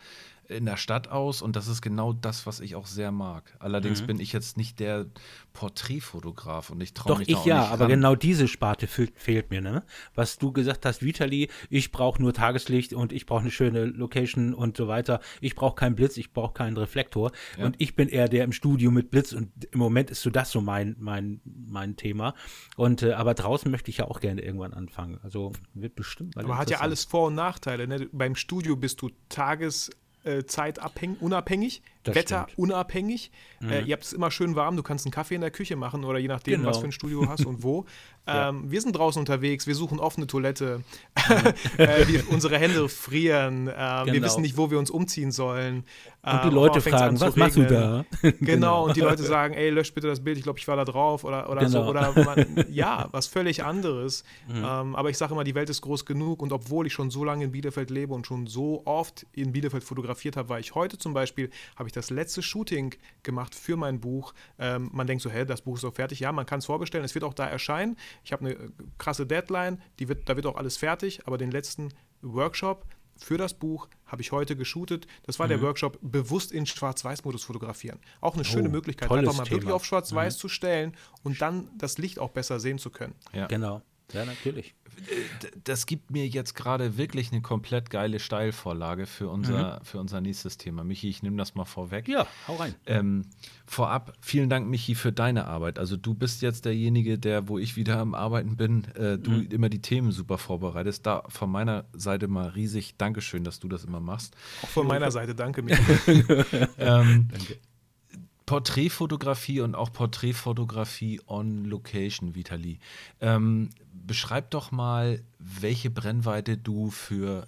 in der Stadt aus und das ist genau das, was ich auch sehr mag. Allerdings mhm. bin ich jetzt nicht der Porträtfotograf und ich traue mich Doch, ich ja, aber ran. genau diese Sparte fehlt, fehlt, mir, ne? Was du gesagt hast, Vitali, ich brauche nur Tageslicht und ich brauche eine schöne Location und so weiter. Ich brauche keinen Blitz, ich brauche keinen Reflektor ja. und ich bin eher der im Studio mit Blitz und im Moment ist so das so mein, mein, mein Thema. Und äh, aber draußen möchte ich ja auch gerne irgendwann anfangen. Also wird bestimmt. Aber hat ja alles Vor- und Nachteile. Ne? Beim Studio bist du tages äh, zeitabhängig, unabhängig, wetterunabhängig. Mhm. Äh, ihr habt es immer schön warm, du kannst einen Kaffee in der Küche machen oder je nachdem, genau. was für ein Studio du hast und wo. ja. ähm, wir sind draußen unterwegs, wir suchen offene Toilette, äh, wir, unsere Hände frieren, genau. wir wissen nicht, wo wir uns umziehen sollen. Und die ähm, Leute fragen, was machst du da? genau, genau, und die Leute sagen, ey, lösch bitte das Bild, ich glaube, ich war da drauf oder, oder genau. so. Oder man, ja, was völlig anderes. Mhm. Ähm, aber ich sage immer, die Welt ist groß genug und obwohl ich schon so lange in Bielefeld lebe und schon so oft in Bielefeld fotografiert habe, war ich heute zum Beispiel, habe ich das letzte Shooting gemacht für mein Buch. Ähm, man denkt so, hä, das Buch ist doch fertig. Ja, man kann es vorbestellen, es wird auch da erscheinen. Ich habe eine äh, krasse Deadline, die wird, da wird auch alles fertig, aber den letzten Workshop für das Buch habe ich heute geshootet. Das war mhm. der Workshop bewusst in Schwarz-Weiß-Modus fotografieren. Auch eine schöne oh, Möglichkeit, einfach mal Thema. wirklich auf Schwarz-Weiß mhm. zu stellen und dann das Licht auch besser sehen zu können. Ja. Genau. Ja, natürlich. Das gibt mir jetzt gerade wirklich eine komplett geile Steilvorlage für unser, mhm. für unser nächstes Thema. Michi, ich nehme das mal vorweg. Ja, hau rein. Ähm, vorab, vielen Dank, Michi, für deine Arbeit. Also du bist jetzt derjenige, der, wo ich wieder am Arbeiten bin, äh, du mhm. immer die Themen super vorbereitest. Da von meiner Seite mal riesig Dankeschön, dass du das immer machst. Auch von meiner Seite, danke, Michi. ähm, danke. Porträtfotografie und auch Porträtfotografie on Location, Vitali. Ähm, beschreib doch mal, welche Brennweite du für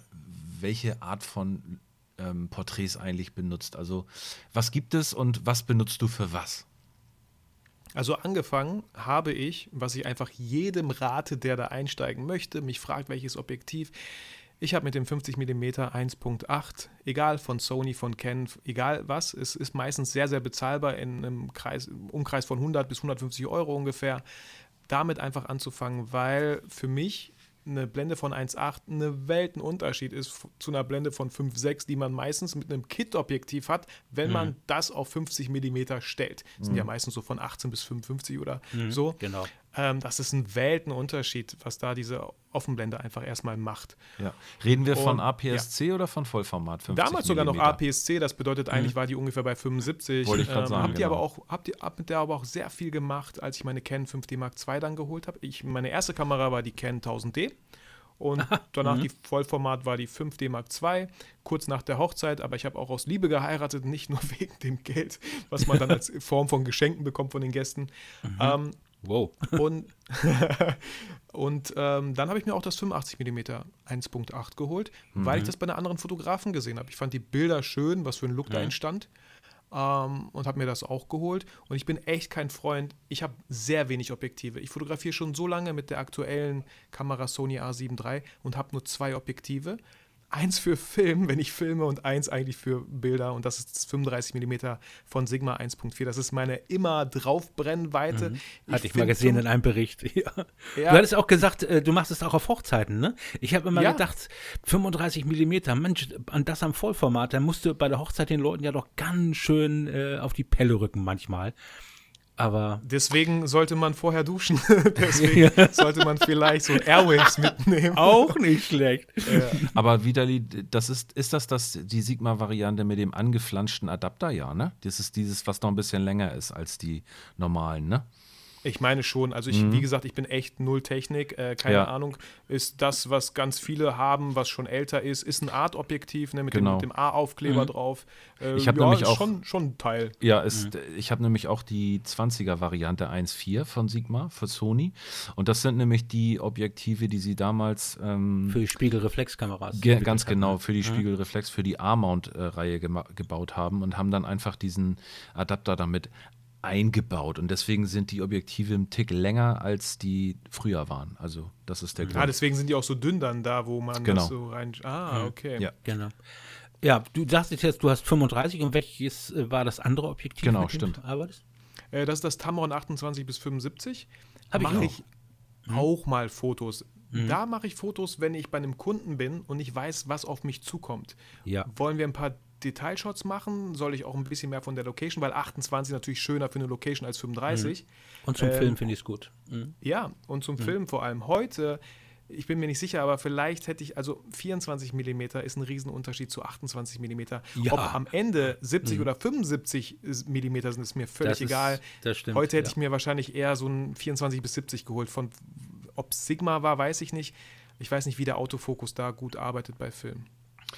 welche Art von ähm, Porträts eigentlich benutzt. Also was gibt es und was benutzt du für was? Also angefangen habe ich, was ich einfach jedem rate, der da einsteigen möchte, mich fragt, welches Objektiv. Ich habe mit dem 50 mm 1.8, egal von Sony, von Canon, egal was, es ist meistens sehr, sehr bezahlbar in einem Kreis, Umkreis von 100 bis 150 Euro ungefähr. Damit einfach anzufangen, weil für mich eine Blende von 1,8 eine Weltenunterschied ist zu einer Blende von 5,6, die man meistens mit einem Kit-Objektiv hat, wenn mhm. man das auf 50 mm stellt. Das mhm. sind ja meistens so von 18 bis 55 oder mhm. so. Genau. Ähm, das ist ein Weltenunterschied, was da diese Offenblende einfach erstmal macht. Ja. Reden wir Und, von APS-C ja. oder von Vollformat 50 Damals sogar noch APS-C, das bedeutet mhm. eigentlich war die ungefähr bei 75. Wollte ich ähm, sagen. Habt ihr genau. aber auch, habt ihr mit der aber auch sehr viel gemacht, als ich meine Canon 5D Mark II dann geholt habe. meine erste Kamera war die Canon 1000D und danach mhm. die Vollformat war die 5D Mark II, kurz nach der Hochzeit, aber ich habe auch aus Liebe geheiratet, nicht nur wegen dem Geld, was man dann als Form von Geschenken bekommt von den Gästen. Mhm. Ähm, Wow. Und, und ähm, dann habe ich mir auch das 85 mm 1.8 geholt, mhm. weil ich das bei einer anderen Fotografen gesehen habe. Ich fand die Bilder schön, was für ein Look mhm. da entstand. Ähm, und habe mir das auch geholt. Und ich bin echt kein Freund. Ich habe sehr wenig Objektive. Ich fotografiere schon so lange mit der aktuellen Kamera Sony A7 III und habe nur zwei Objektive eins für Film, wenn ich filme, und eins eigentlich für Bilder. Und das ist das 35 mm von Sigma 1.4. Das ist meine immer draufbrennweite. Mhm. Hatte ich, mal gesehen in einem Bericht. Ja. Ja. Du hattest auch gesagt, äh, du machst es auch auf Hochzeiten, ne? Ich habe immer ja. gedacht, 35 mm, Mensch, an das am Vollformat, da musst du bei der Hochzeit den Leuten ja doch ganz schön äh, auf die Pelle rücken manchmal. Aber Deswegen sollte man vorher duschen. Deswegen sollte man vielleicht so ein Airwaves mitnehmen. Auch nicht schlecht. Ja. Aber Vitali, das ist, ist das, das die Sigma-Variante mit dem angeflanschten Adapter, ja, ne? Das ist dieses, was noch ein bisschen länger ist als die normalen, ne? Ich meine schon. Also ich, mhm. wie gesagt, ich bin echt null Technik. Äh, keine ja. Ahnung. Ist das, was ganz viele haben, was schon älter ist, ist ein Art-Objektiv ne, mit, genau. dem, dem A-Aufkleber mhm. drauf. Äh, ich habe ja, nämlich auch schon, schon ein Teil. Ja, ist, mhm. ich habe nämlich auch die 20er-Variante 1.4 von Sigma für Sony. Und das sind nämlich die Objektive, die sie damals ähm, für die Spiegelreflexkameras. Ge ganz genau, für die mhm. Spiegelreflex, für die A-Mount-Reihe gebaut haben und haben dann einfach diesen Adapter damit eingebaut und deswegen sind die Objektive im Tick länger als die früher waren. Also das ist der Grund. Ah, deswegen sind die auch so dünn dann da, wo man genau. das so rein. Ah, okay. Ja, genau. Ja, du sagst jetzt, du hast 35 und welches äh, war das andere Objektiv? Genau, stimmt. Äh, das ist das Tamron 28 bis 75. Hab ich Mache auch. ich auch mal Fotos. Da mache ich Fotos, wenn ich bei einem Kunden bin und ich weiß, was auf mich zukommt. Ja. Wollen wir ein paar Detailshots machen? Soll ich auch ein bisschen mehr von der Location, weil 28 natürlich schöner für eine Location als 35. Und zum Ähm, Film finde ich es gut. Mhm. Ja, und zum Film vor allem. Heute, ich bin mir nicht sicher, aber vielleicht hätte ich, also 24 mm ist ein Riesenunterschied zu 28 mm. Ja. Ob am Ende 70 oder 75 mm sind, ist mir völlig Das ist- egal. das stimmt, Heute hätte ja. ich mir wahrscheinlich eher so ein 24 bis 70 geholt. Von, ob Sigma war, weiß ich nicht. Ich weiß nicht, wie der Autofokus da gut arbeitet bei Filmen.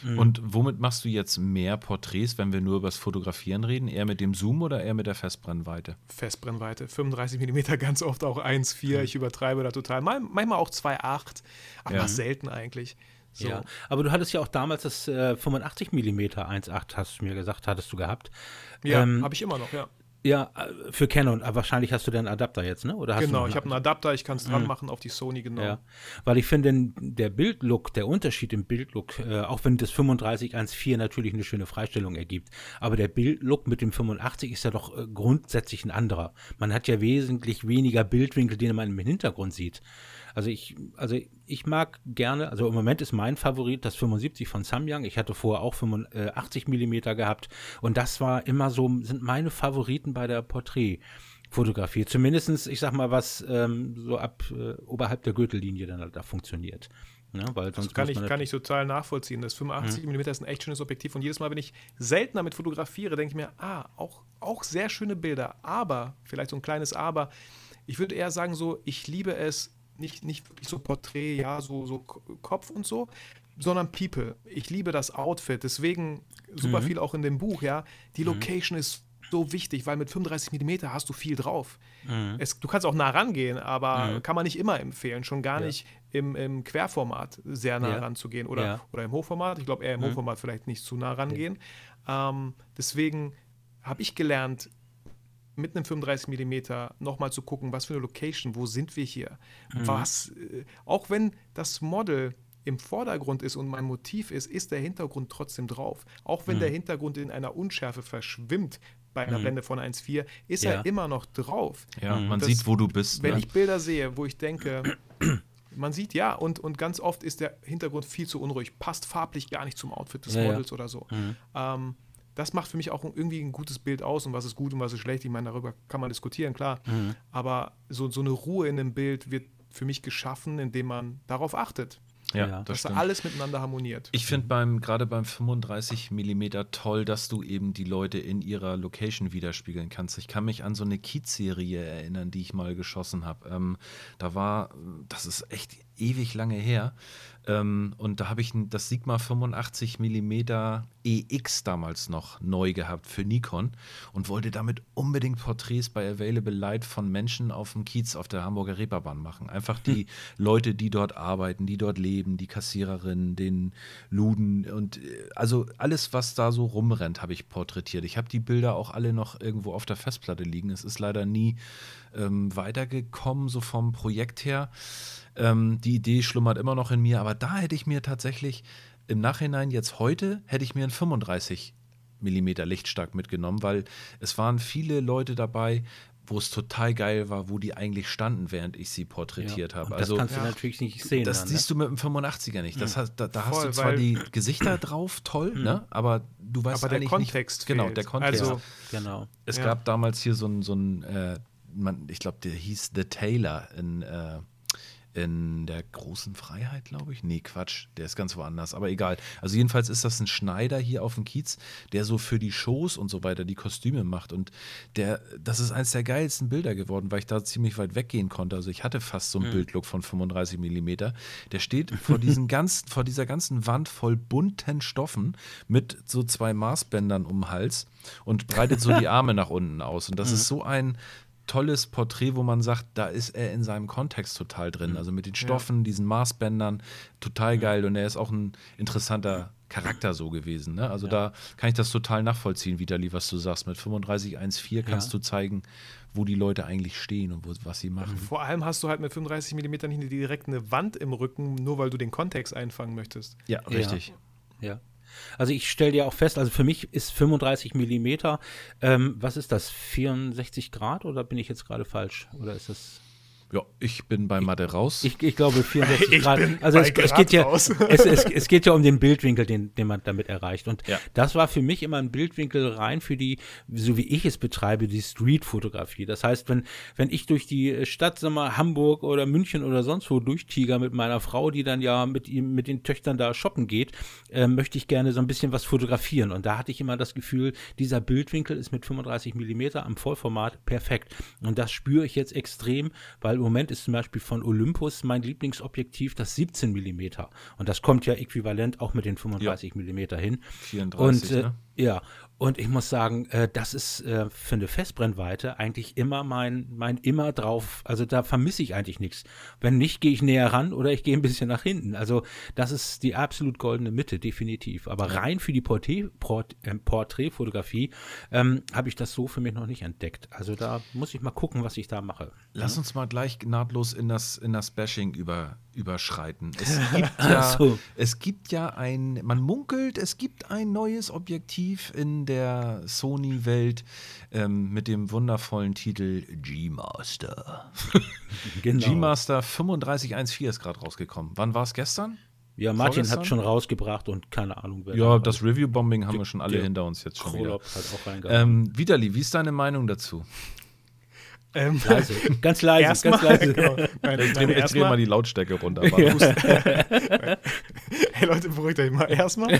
Mhm. Und womit machst du jetzt mehr Porträts, wenn wir nur über das Fotografieren reden? Eher mit dem Zoom oder eher mit der Festbrennweite? Festbrennweite, 35 mm, ganz oft auch 1,4. Ich übertreibe da total. Mal, manchmal auch 2,8, aber Ja. selten eigentlich. So. Ja, aber du hattest ja auch damals das äh, 85 mm 1.8, hast du mir gesagt, hattest du gehabt. Ja, Ähm, habe ich immer noch, ja. Ja, äh, für Canon, aber wahrscheinlich hast du einen Adapter jetzt, ne? Oder hast Genau, ich habe einen Adapter, ich kann es dran machen auf die Sony, genau. Ja, weil ich finde, der Bildlook, der Unterschied im Bildlook, äh, auch wenn das 3514 natürlich eine schöne Freistellung ergibt, aber der Bildlook mit dem 85 ist ja doch äh, grundsätzlich ein anderer. Man hat ja wesentlich weniger Bildwinkel, den man im Hintergrund sieht. Also ich, also ich mag gerne, also im Moment ist mein Favorit das 75 von Samyang. Ich hatte vorher auch 85 Millimeter gehabt und das war immer so, sind meine Favoriten bei der Porträtfotografie. Zumindestens, ich sag mal, was ähm, so ab äh, oberhalb der Gürtellinie dann halt da funktioniert. Ne? Weil sonst Das kann ich, kann ich total nachvollziehen. Das 85 mm ist ein echt schönes Objektiv und jedes Mal, wenn ich selten damit fotografiere, denke ich mir, ah, auch, auch sehr schöne Bilder, aber, vielleicht so ein kleines Aber, ich würde eher sagen so, ich liebe es, nicht, nicht wirklich so Porträt, ja, so, so Kopf und so, sondern People. Ich liebe das Outfit, deswegen super viel auch in dem Buch, ja. Die Location ist so wichtig, weil mit 35 mm hast du viel drauf. Es, du kannst auch nah rangehen, aber kann man nicht immer empfehlen, schon gar Ja. nicht im, im Querformat sehr nah Ja. ranzugehen oder, Ja. oder im Hochformat. Ich glaube eher im Hochformat vielleicht nicht zu nah rangehen. Ähm, deswegen habe ich gelernt, mit einem 35 mm nochmal zu gucken, was für eine Location, wo sind wir hier? Was, äh, auch wenn das Model im Vordergrund ist und mein Motiv ist, ist der Hintergrund trotzdem drauf. Auch wenn der Hintergrund in einer Unschärfe verschwimmt bei einer Blende von 1,4, ist Ja. er immer noch drauf. Ja, man Das- sieht, wo du bist. Wenn ne? ich Bilder sehe, wo ich denke, man sieht ja, und, und ganz oft ist der Hintergrund viel zu unruhig, passt farblich gar nicht zum Outfit des Ja, ja. Models oder so. Ähm, das macht für mich auch irgendwie ein gutes Bild aus und was ist gut und was ist schlecht. Ich meine, darüber kann man diskutieren, klar. Aber so, so eine Ruhe in dem Bild wird für mich geschaffen, indem man darauf achtet, ja, Ja. das dass da stimmt. alles miteinander harmoniert. Ich finde beim, gerade beim 35 mm toll, dass du eben die Leute in ihrer Location widerspiegeln kannst. Ich kann mich an so eine Kiez-Serie erinnern, die ich mal geschossen habe. Ähm, da war, das ist echt ewig lange her. Ähm, und da habe ich das Sigma 85 mm EX damals noch neu gehabt für Nikon und wollte damit unbedingt Porträts bei Available Light von Menschen auf dem Kiez auf der Hamburger Reeperbahn machen. Einfach die Leute, die dort arbeiten, die dort leben, die Kassiererinnen, den Luden und äh, also alles, was da so rumrennt, habe ich porträtiert. Ich habe die Bilder auch alle noch irgendwo auf der Festplatte liegen. Es ist leider nie ähm, weitergekommen, so vom Projekt her. Ähm, die Idee schlummert immer noch in mir, aber da hätte ich mir tatsächlich im Nachhinein jetzt heute, hätte ich mir einen 35 Millimeter Lichtstark mitgenommen, weil es waren viele Leute dabei, wo es total geil war, wo die eigentlich standen, während ich sie porträtiert habe. Und das Also kannst du Ja. natürlich nicht sehen. das dann, siehst du mit dem 85er nicht. Das hast, da da hast Voll, du zwar die Gesichter drauf, toll, ne? aber du weißt Aber der eigentlich Kontext nicht. Genau, fehlt. der Kontext. Also- ne? Genau. es ja. gab damals hier so ein, so ein äh, man, ich glaube, der hieß The Taylor in, äh, in der großen Freiheit, glaube ich. Nee, Quatsch, der ist ganz woanders, aber egal. Also jedenfalls ist das ein Schneider hier auf dem Kiez, der so für die Shows und so weiter die Kostüme macht. Und der, das ist eins der geilsten Bilder geworden, weil ich da ziemlich weit weggehen konnte. Also ich hatte fast so einen Bildlook von 35 Millimeter. Der steht vor, diesen ganzen, vor dieser ganzen Wand voll bunten Stoffen mit so zwei Maßbändern um den Hals und breitet so die Arme nach unten aus. Und das ist so ein tolles Porträt, wo man sagt, da ist er in seinem Kontext total drin. Also mit den Stoffen, diesen Maßbändern, total geil. Und er ist auch ein interessanter Charakter so gewesen. Ne? Also da kann ich das total nachvollziehen, Vitali, was du sagst. Mit 3514 kannst Ja. du zeigen, wo die Leute eigentlich stehen und wo, was sie machen. Vor allem hast du halt mit 35 mm nicht direkt eine Wand im Rücken, nur weil du den Kontext einfangen möchtest. Ja, richtig. Ja. Also ich stelle dir auch fest, also für mich ist 35 Millimeter, ähm, was ist das, 64 Grad oder bin ich jetzt gerade falsch? Oder ist das ja, ich bin bei Mathe raus. Ich, ich glaube 64 Grad. Also es, es, geht ja, es, es, es, geht ja um den Bildwinkel, den, den man damit erreicht. Und ja. das war für mich immer ein Bildwinkel rein für die, so wie ich es betreibe, die Street-Fotografie. Das heißt, wenn, wenn ich durch die Stadt, sag mal, Hamburg oder München oder sonst wo durchtiger mit meiner Frau, die dann ja mit ihm, mit den Töchtern da shoppen geht, äh, möchte ich gerne so ein bisschen was fotografieren. Und da hatte ich immer das Gefühl, dieser Bildwinkel ist mit 35 Millimeter am Vollformat perfekt. Und das spüre ich jetzt extrem, weil Moment ist zum Beispiel von Olympus mein Lieblingsobjektiv das 17 mm. Und das kommt ja äquivalent auch mit den 35 ja. mm hin. 34, und, äh, ne? Ja, und ich muss sagen, äh, das ist äh, für eine Festbrennweite eigentlich immer mein, mein immer drauf, also da vermisse ich eigentlich nichts. Wenn nicht, gehe ich näher ran oder ich gehe ein bisschen nach hinten. Also das ist die absolut goldene Mitte, definitiv. Aber rein für die Porträt, Port, äh, Porträtfotografie ähm, habe ich das so für mich noch nicht entdeckt. Also da muss ich mal gucken, was ich da mache. Lass uns mal gleich nahtlos in das, in das Bashing über, überschreiten. Es gibt, ja, so. es gibt ja ein, man munkelt, es gibt ein neues Objektiv in der Sony-Welt ähm, mit dem wundervollen Titel G-Master. genau. G-Master 3514 ist gerade rausgekommen. Wann war es gestern? Ja, Martin hat schon rausgebracht und keine Ahnung, wer. Ja, das Review-Bombing haben wir schon alle hinter uns jetzt schon wieder. Hat auch ähm, Vitali, wie ist deine Meinung dazu? Ähm, leise. Ganz leise, ganz leise. Genau. Meine, ich drehe dreh mal die Lautstärke runter. Ja. hey Leute, beruhigt euch mal. Erstmal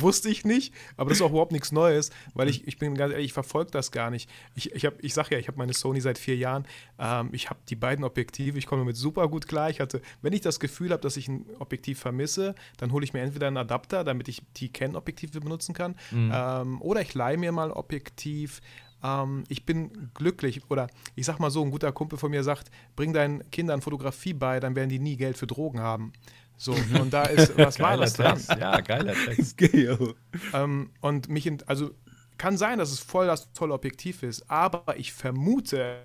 wusste ich nicht, aber das ist auch überhaupt nichts Neues, weil ich, ich bin ganz ehrlich, ich verfolge das gar nicht. Ich, ich, ich sage ja, ich habe meine Sony seit vier Jahren. Ähm, ich habe die beiden Objektive, ich komme damit super gut klar. Ich hatte, wenn ich das Gefühl habe, dass ich ein Objektiv vermisse, dann hole ich mir entweder einen Adapter, damit ich die Canon-Objektive benutzen kann, mhm. ähm, oder ich leihe mir mal ein Objektiv ähm, ich bin glücklich oder ich sag mal so, ein guter Kumpel von mir sagt, bring deinen Kindern Fotografie bei, dann werden die nie Geld für Drogen haben. So, und da ist was Wahres dran. Ja, geiler Text. ähm, und mich, in, also kann sein, dass es voll das tolle Objektiv ist, aber ich vermute,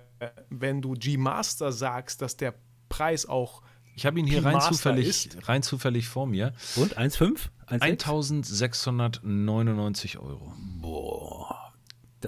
wenn du G-Master sagst, dass der Preis auch ich habe ihn hier rein zufällig, rein zufällig vor mir. Und 1,5? 1699 Euro. Boah.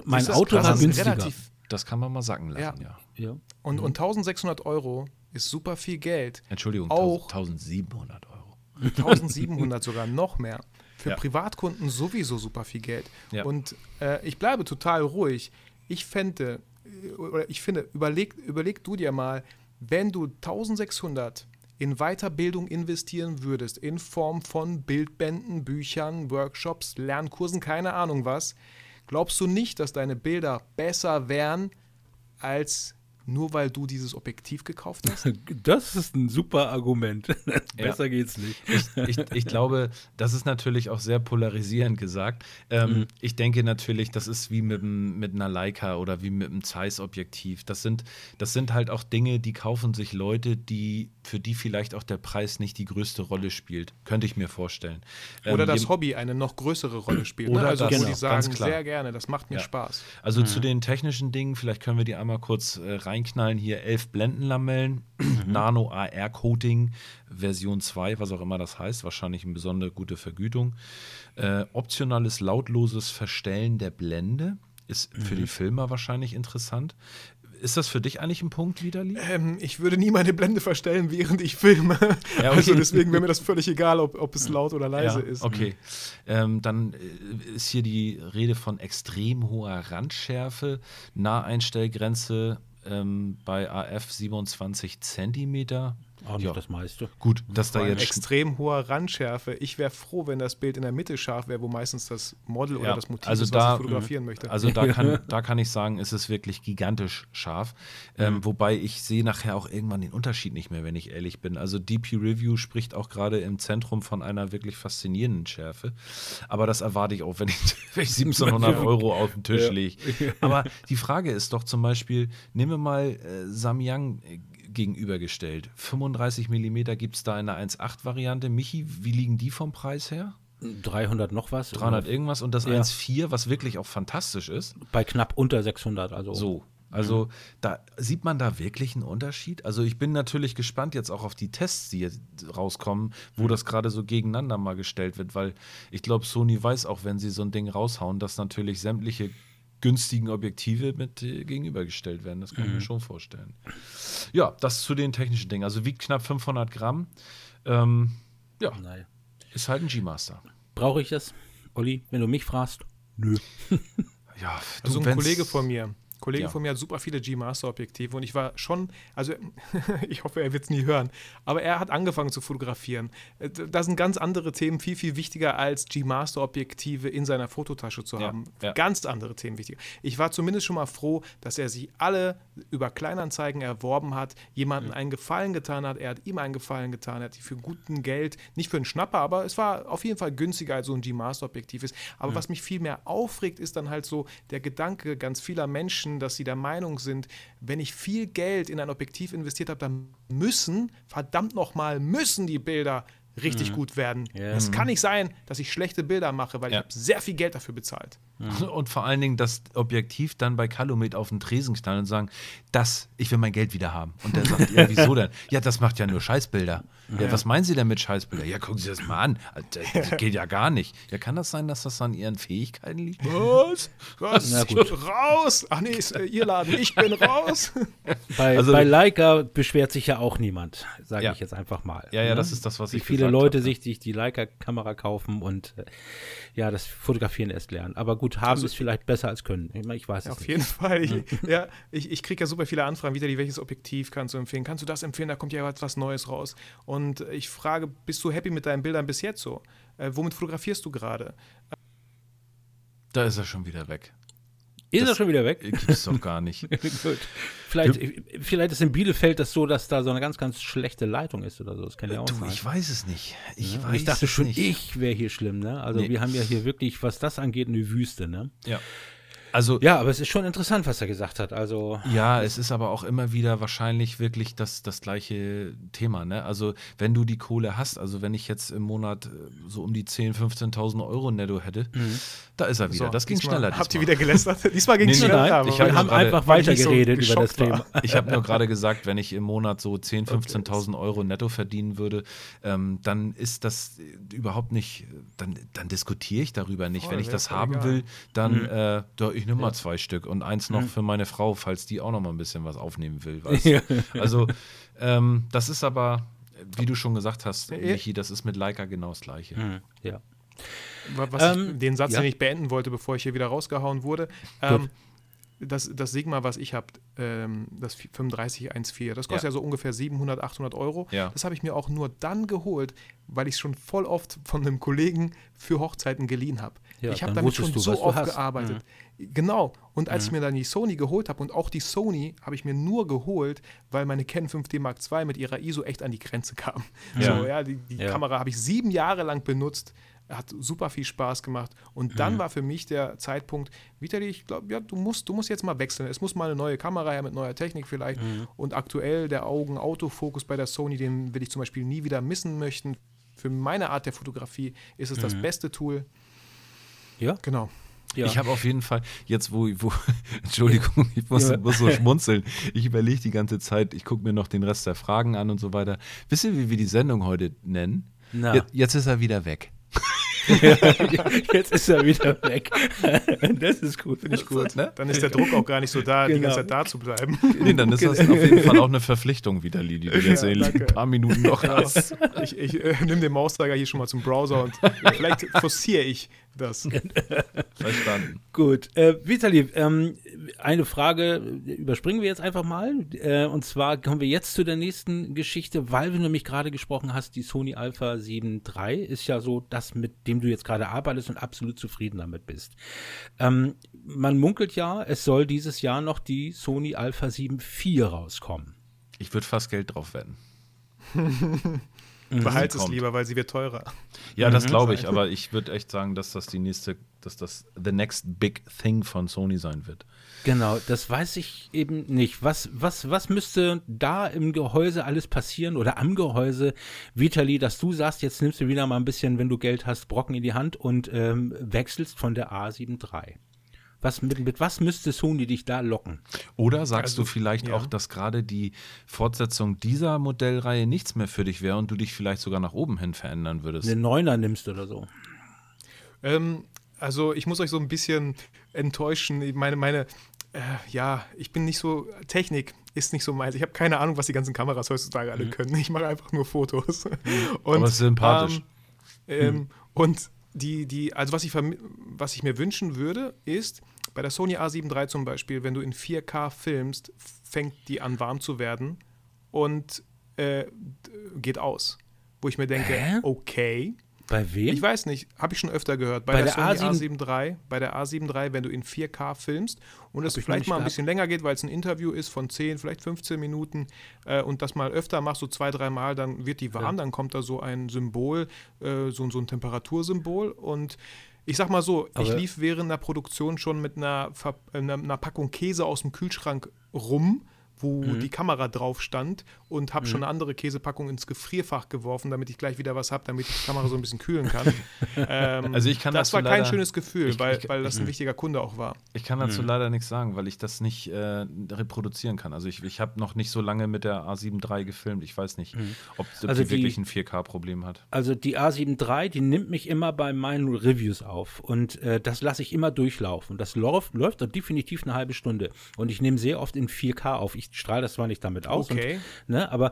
Mein das Auto war günstiger. Relativ, das kann man mal sagen lassen, ja. ja. Und, und 1600 Euro ist super viel Geld. Entschuldigung, auch 1700 Euro. 1700 sogar noch mehr. Für ja. Privatkunden sowieso super viel Geld. Ja. Und äh, ich bleibe total ruhig. Ich fände, äh, oder ich finde, überleg, überleg du dir mal, wenn du 1600 in Weiterbildung investieren würdest, in Form von Bildbänden, Büchern, Workshops, Lernkursen, keine Ahnung was, Glaubst du nicht, dass deine Bilder besser wären als nur weil du dieses Objektiv gekauft hast? Das ist ein super Argument. Besser ja. geht's nicht. Ich, ich, ich, glaube, das ist natürlich auch sehr polarisierend gesagt. Ähm, mhm. Ich denke natürlich, das ist wie mit, mit einer Leica oder wie mit einem Zeiss-Objektiv. Das sind, das sind halt auch Dinge, die kaufen sich Leute, die für die vielleicht auch der Preis nicht die größte Rolle spielt. Könnte ich mir vorstellen. Oder ähm, das Hobby eine noch größere Rolle spielt. Ne? Oder ne? Also, das, wo die sagen, sehr gerne, das macht mir ja. Spaß. Also mhm. zu den technischen Dingen, vielleicht können wir die einmal kurz äh, rein reinknallen. Hier elf Blendenlamellen, mhm. Nano AR Coating, Version 2, was auch immer das heißt. Wahrscheinlich eine besondere gute Vergütung. Äh, optionales lautloses Verstellen der Blende. Ist für mhm. die Filmer wahrscheinlich interessant. Ist das für dich eigentlich ein Punkt, Widerli? Ähm, ich würde nie meine Blende verstellen, während ich filme. Ja, okay. Also deswegen wäre mir das völlig egal, ob, ob es laut oder leise ja, ist. Okay. Ähm, dann äh, ist hier die Rede von extrem hoher Randschärfe, Naheinstellgrenze ähm, bei AF 27 Zentimeter. Auch nicht ja. das meiste. Gut, dass da jetzt. Extrem hoher Randschärfe. Ich wäre froh, wenn das Bild in der Mitte scharf wäre, wo meistens das Model ja, oder das Motiv also ist, da, was ich fotografieren möchte. Also da kann, da kann ich sagen, ist es wirklich gigantisch scharf. Ähm, mhm. Wobei ich sehe nachher auch irgendwann den Unterschied nicht mehr, wenn ich ehrlich bin. Also DP Review spricht auch gerade im Zentrum von einer wirklich faszinierenden Schärfe. Aber das erwarte ich auch, wenn ich, wenn ich 1700 Euro auf den Tisch ja. lege. Aber die Frage ist doch zum Beispiel, nehmen wir mal äh, Samyang gegenübergestellt. 35 mm gibt es da in der 1.8-Variante. Michi, wie liegen die vom Preis her? 300 noch was. 300 oder? irgendwas und das ja. 1.4, was wirklich auch fantastisch ist. Bei knapp unter 600, also. So. Also mhm. da sieht man da wirklich einen Unterschied. Also ich bin natürlich gespannt jetzt auch auf die Tests, die jetzt rauskommen, wo mhm. das gerade so gegeneinander mal gestellt wird, weil ich glaube, Sony weiß auch, wenn sie so ein Ding raushauen, dass natürlich sämtliche günstigen Objektive mit äh, gegenübergestellt werden. Das kann ich mir mhm. schon vorstellen. Ja, das zu den technischen Dingen. Also wiegt knapp 500 Gramm. Ähm, ja, naja. ist halt ein G-Master. Brauche ich das, Olli? Wenn du mich fragst, nö. ja, du, also ein Kollege von mir, Kollege ja. von mir hat super viele G-Master-Objektive und ich war schon, also ich hoffe, er wird es nie hören, aber er hat angefangen zu fotografieren. Äh, da sind ganz andere Themen viel, viel wichtiger als G-Master-Objektive in seiner Fototasche zu haben. Ja. Ganz andere Themen wichtiger. Ich war zumindest schon mal froh, dass er sie alle über Kleinanzeigen erworben hat, jemandem einen Gefallen getan hat, er hat ihm einen Gefallen getan, er hat die für guten Geld, nicht für einen Schnapper, aber es war auf jeden Fall günstiger als so ein G-Master-Objektiv ist. Aber was mich viel mehr aufregt, ist dann halt so der Gedanke ganz vieler Menschen, Menschen, dass sie der Meinung sind, wenn ich viel Geld in ein Objektiv investiert habe, dann müssen, verdammt nochmal, müssen die Bilder richtig mhm. gut werden. Yeah. Es kann nicht sein, dass ich schlechte Bilder mache, weil ja. ich habe sehr viel Geld dafür bezahlt. Mhm. Und vor allen Dingen das Objektiv dann bei Calumet auf den Tresen knallen und sagen, das, ich will mein Geld wieder haben. Und der sagt, ja, wieso denn? Ja, das macht ja nur Scheißbilder. Ja. ja was meinen Sie denn mit Scheißbilder? Ja, gucken Sie das mal an. Das, geht ja gar nicht. Ja, kann das sein, dass das an Ihren Fähigkeiten liegt? Was? Was? Na gut. Raus! Ach nee, ist äh, Ihr Laden. Ich bin raus. Bei, also, bei Leica beschwert sich ja auch niemand, sage ja. ich jetzt einfach mal. Ja, ja, ne? das ist das, was Wie ich viele Leute hab, sich die, die Leica-Kamera kaufen und äh, ja, das Fotografieren erst lernen. Aber gut, haben also, ist vielleicht besser als können. Ich, ich weiß ja, es Auf nicht. jeden Fall. Ich, ja, ich, ich kriege ja super viele Anfragen, wieder welches Objektiv kannst du empfehlen? Kannst du das empfehlen? Da kommt ja was Neues raus. Und ich frage, bist du happy mit deinen Bildern bis jetzt so? Äh, womit fotografierst du gerade? Da ist er schon wieder weg. Ist das er schon wieder weg? Gibt es doch gar nicht. Gut. Vielleicht, vielleicht ist in Bielefeld das so, dass da so eine ganz, ganz schlechte Leitung ist oder so. Das kann ja auch du, sein. Ich weiß es nicht. Ich, ja, weiß ich dachte schon, nicht. ich wäre hier schlimm, ne? Also nee. wir haben ja hier wirklich, was das angeht, eine Wüste, ne? Ja. Also, ja, aber es ist schon interessant, was er gesagt hat. Also, ja, es ist aber auch immer wieder wahrscheinlich wirklich das, das gleiche Thema. Ne? Also, wenn du die Kohle hast, also wenn ich jetzt im Monat äh, so um die 10.000, 15.000 Euro netto hätte, mhm. da ist er wieder. So, das ging schneller. Habt ihr wieder gelästert? diesmal ging es nee, schneller. Nein, ich hab wir haben einfach weitergeredet so über das Thema. Ich habe nur gerade gesagt, wenn ich im Monat so 10.000, 15.000 Euro netto verdienen würde, ähm, dann ist das überhaupt nicht, dann, dann diskutiere ich darüber nicht. Oh, wenn ich das haben egal. will, dann, mhm. äh, ich nehme mal ja. zwei Stück und eins noch mhm. für meine Frau, falls die auch noch mal ein bisschen was aufnehmen will. Weißt ja. Also, ähm, das ist aber, wie du schon gesagt hast, ja. Michi, das ist mit Leica genau das Gleiche. Mhm. Ja. Was ähm, ich, den Satz, den ich beenden wollte, bevor ich hier wieder rausgehauen wurde. Ähm, das, das Sigma, was ich habe, ähm, das 3514, das kostet ja. ja. so ungefähr 700, 800 Euro. Ja. Das habe ich mir auch nur dann geholt, weil ich es schon voll oft von einem Kollegen für Hochzeiten geliehen habe. Ja, ich habe damit schon du, so oft gearbeitet. Mhm. Genau. Und als mhm. ich mir dann die Sony geholt habe, und auch die Sony habe ich mir nur geholt, weil meine Canon 5D Mark II mit ihrer ISO echt an die Grenze kam. Ja. So, ja, die, die Kamera habe ich sieben Jahre lang benutzt hat super viel Spaß gemacht. Und dann mhm. war für mich der Zeitpunkt, Vitali, ich glaube, ja, du musst, du musst jetzt mal wechseln. Es muss mal eine neue Kamera her mit neuer Technik vielleicht. Mhm. Und aktuell der Augen-Autofokus bei der Sony, den will ich zum Beispiel nie wieder missen möchten. Für meine Art der Fotografie ist es mhm. das beste Tool. Ja. Genau. Ja. Ich habe auf jeden Fall, jetzt wo, wo Entschuldigung, ich muss, ja. muss so schmunzeln. Ich überlege die ganze Zeit, ich gucke mir noch den Rest der Fragen an und so weiter. Wisst ihr, wie wir die Sendung heute nennen? Jetzt, jetzt ist er wieder weg. Jetzt ist er wieder weg. Das ist gut, finde ich gut. Ne? Dann ist der Druck auch gar nicht so da, genau. die ganze Zeit da zu bleiben. Nee, dann ist das auf jeden Fall auch eine Verpflichtung wieder, Lili, die du jetzt ja, in ein paar Minuten noch hast. Ich, ich äh, nehme den Mauszeiger hier schon mal zum Browser und vielleicht forciere ich das. Verstanden. Gut. Äh, Vitali, ähm, eine Frage überspringen wir jetzt einfach mal. Äh, und zwar kommen wir jetzt zu der nächsten Geschichte, weil du nämlich gerade gesprochen hast, die Sony Alpha 7 III ist ja so das, mit dem du jetzt gerade arbeitest und absolut zufrieden damit bist. Ähm, man munkelt ja, es soll dieses Jahr noch die Sony Alpha 7 IV rauskommen. Ich würde fast Geld drauf wetten. Mhm. Behalte es lieber, weil sie wird teurer. Ja, das mhm. glaube ich, aber ich würde echt sagen, dass das die nächste, dass das the next big thing von Sony sein wird. Genau, das weiß ich eben nicht. Was, was, was müsste da im Gehäuse alles passieren oder am Gehäuse, Vitali, dass du sagst, jetzt nimmst du wieder mal ein bisschen, wenn du Geld hast, Brocken in die Hand und ähm, wechselst von der A7 III? Was, mit, mit was müsste Sony dich da locken? Oder sagst Also, du vielleicht ja. auch, dass gerade die Fortsetzung dieser Modellreihe nichts mehr für dich wäre und du dich vielleicht sogar nach oben hin verändern würdest? Eine Neuner nimmst oder so. Ähm, also ich muss euch so ein bisschen enttäuschen. Ich Meine, meine, äh, ja, ich bin nicht so, Technik ist nicht so meins. Ich habe keine Ahnung, was die ganzen Kameras heutzutage alle können. Ich mache einfach nur Fotos. Und, Aber es ist sympathisch. Ähm, ähm, Und die, die, also was ich, was ich mir wünschen würde, ist, bei der Sony A7 III zum Beispiel, wenn du in 4K filmst, fängt die an warm zu werden und äh, geht aus. Wo ich mir denke, Hä? okay. Bei wem? Ich weiß nicht, habe ich schon öfter gehört. Bei, Bei der, der Sony A7 A7 III, bei der A7 III, wenn du in 4K filmst und es ich vielleicht mal ein gehabt. bisschen länger geht, weil es ein Interview ist von 10, vielleicht 15 Minuten äh, und das mal öfter machst, so zwei, drei Mal, dann wird die warm, dann kommt da so ein Symbol, äh, so, so ein Temperatursymbol und ich sag mal so, ich Aber- lief während der Produktion schon mit einer, Ver äh, einer, einer Packung Käse aus dem Kühlschrank rum, wo Mhm. die Kamera drauf stand und habe schon eine andere Käsepackung ins Gefrierfach geworfen, damit ich gleich wieder was habe, damit ich die Kamera so ein bisschen kühlen kann. ähm, Also ich kann das dazu war kein leider- schönes Gefühl, ich- weil, ich- weil das ein wichtiger Kunde auch war. Ich kann dazu leider nichts sagen, weil ich das nicht äh, reproduzieren kann. Also ich, ich habe noch nicht so lange mit der A7 III gefilmt. Ich weiß nicht, ob, ob Also die, die- wirklich ein 4K-Problem hat. Also die A7 III, die nimmt mich immer bei meinen Reviews auf und äh, das lasse ich immer durchlaufen. Das läuft, läuft dann definitiv eine halbe Stunde und ich nehme sehr oft in 4K auf. Ich strahle das zwar nicht damit aus, Okay. und, ne, aber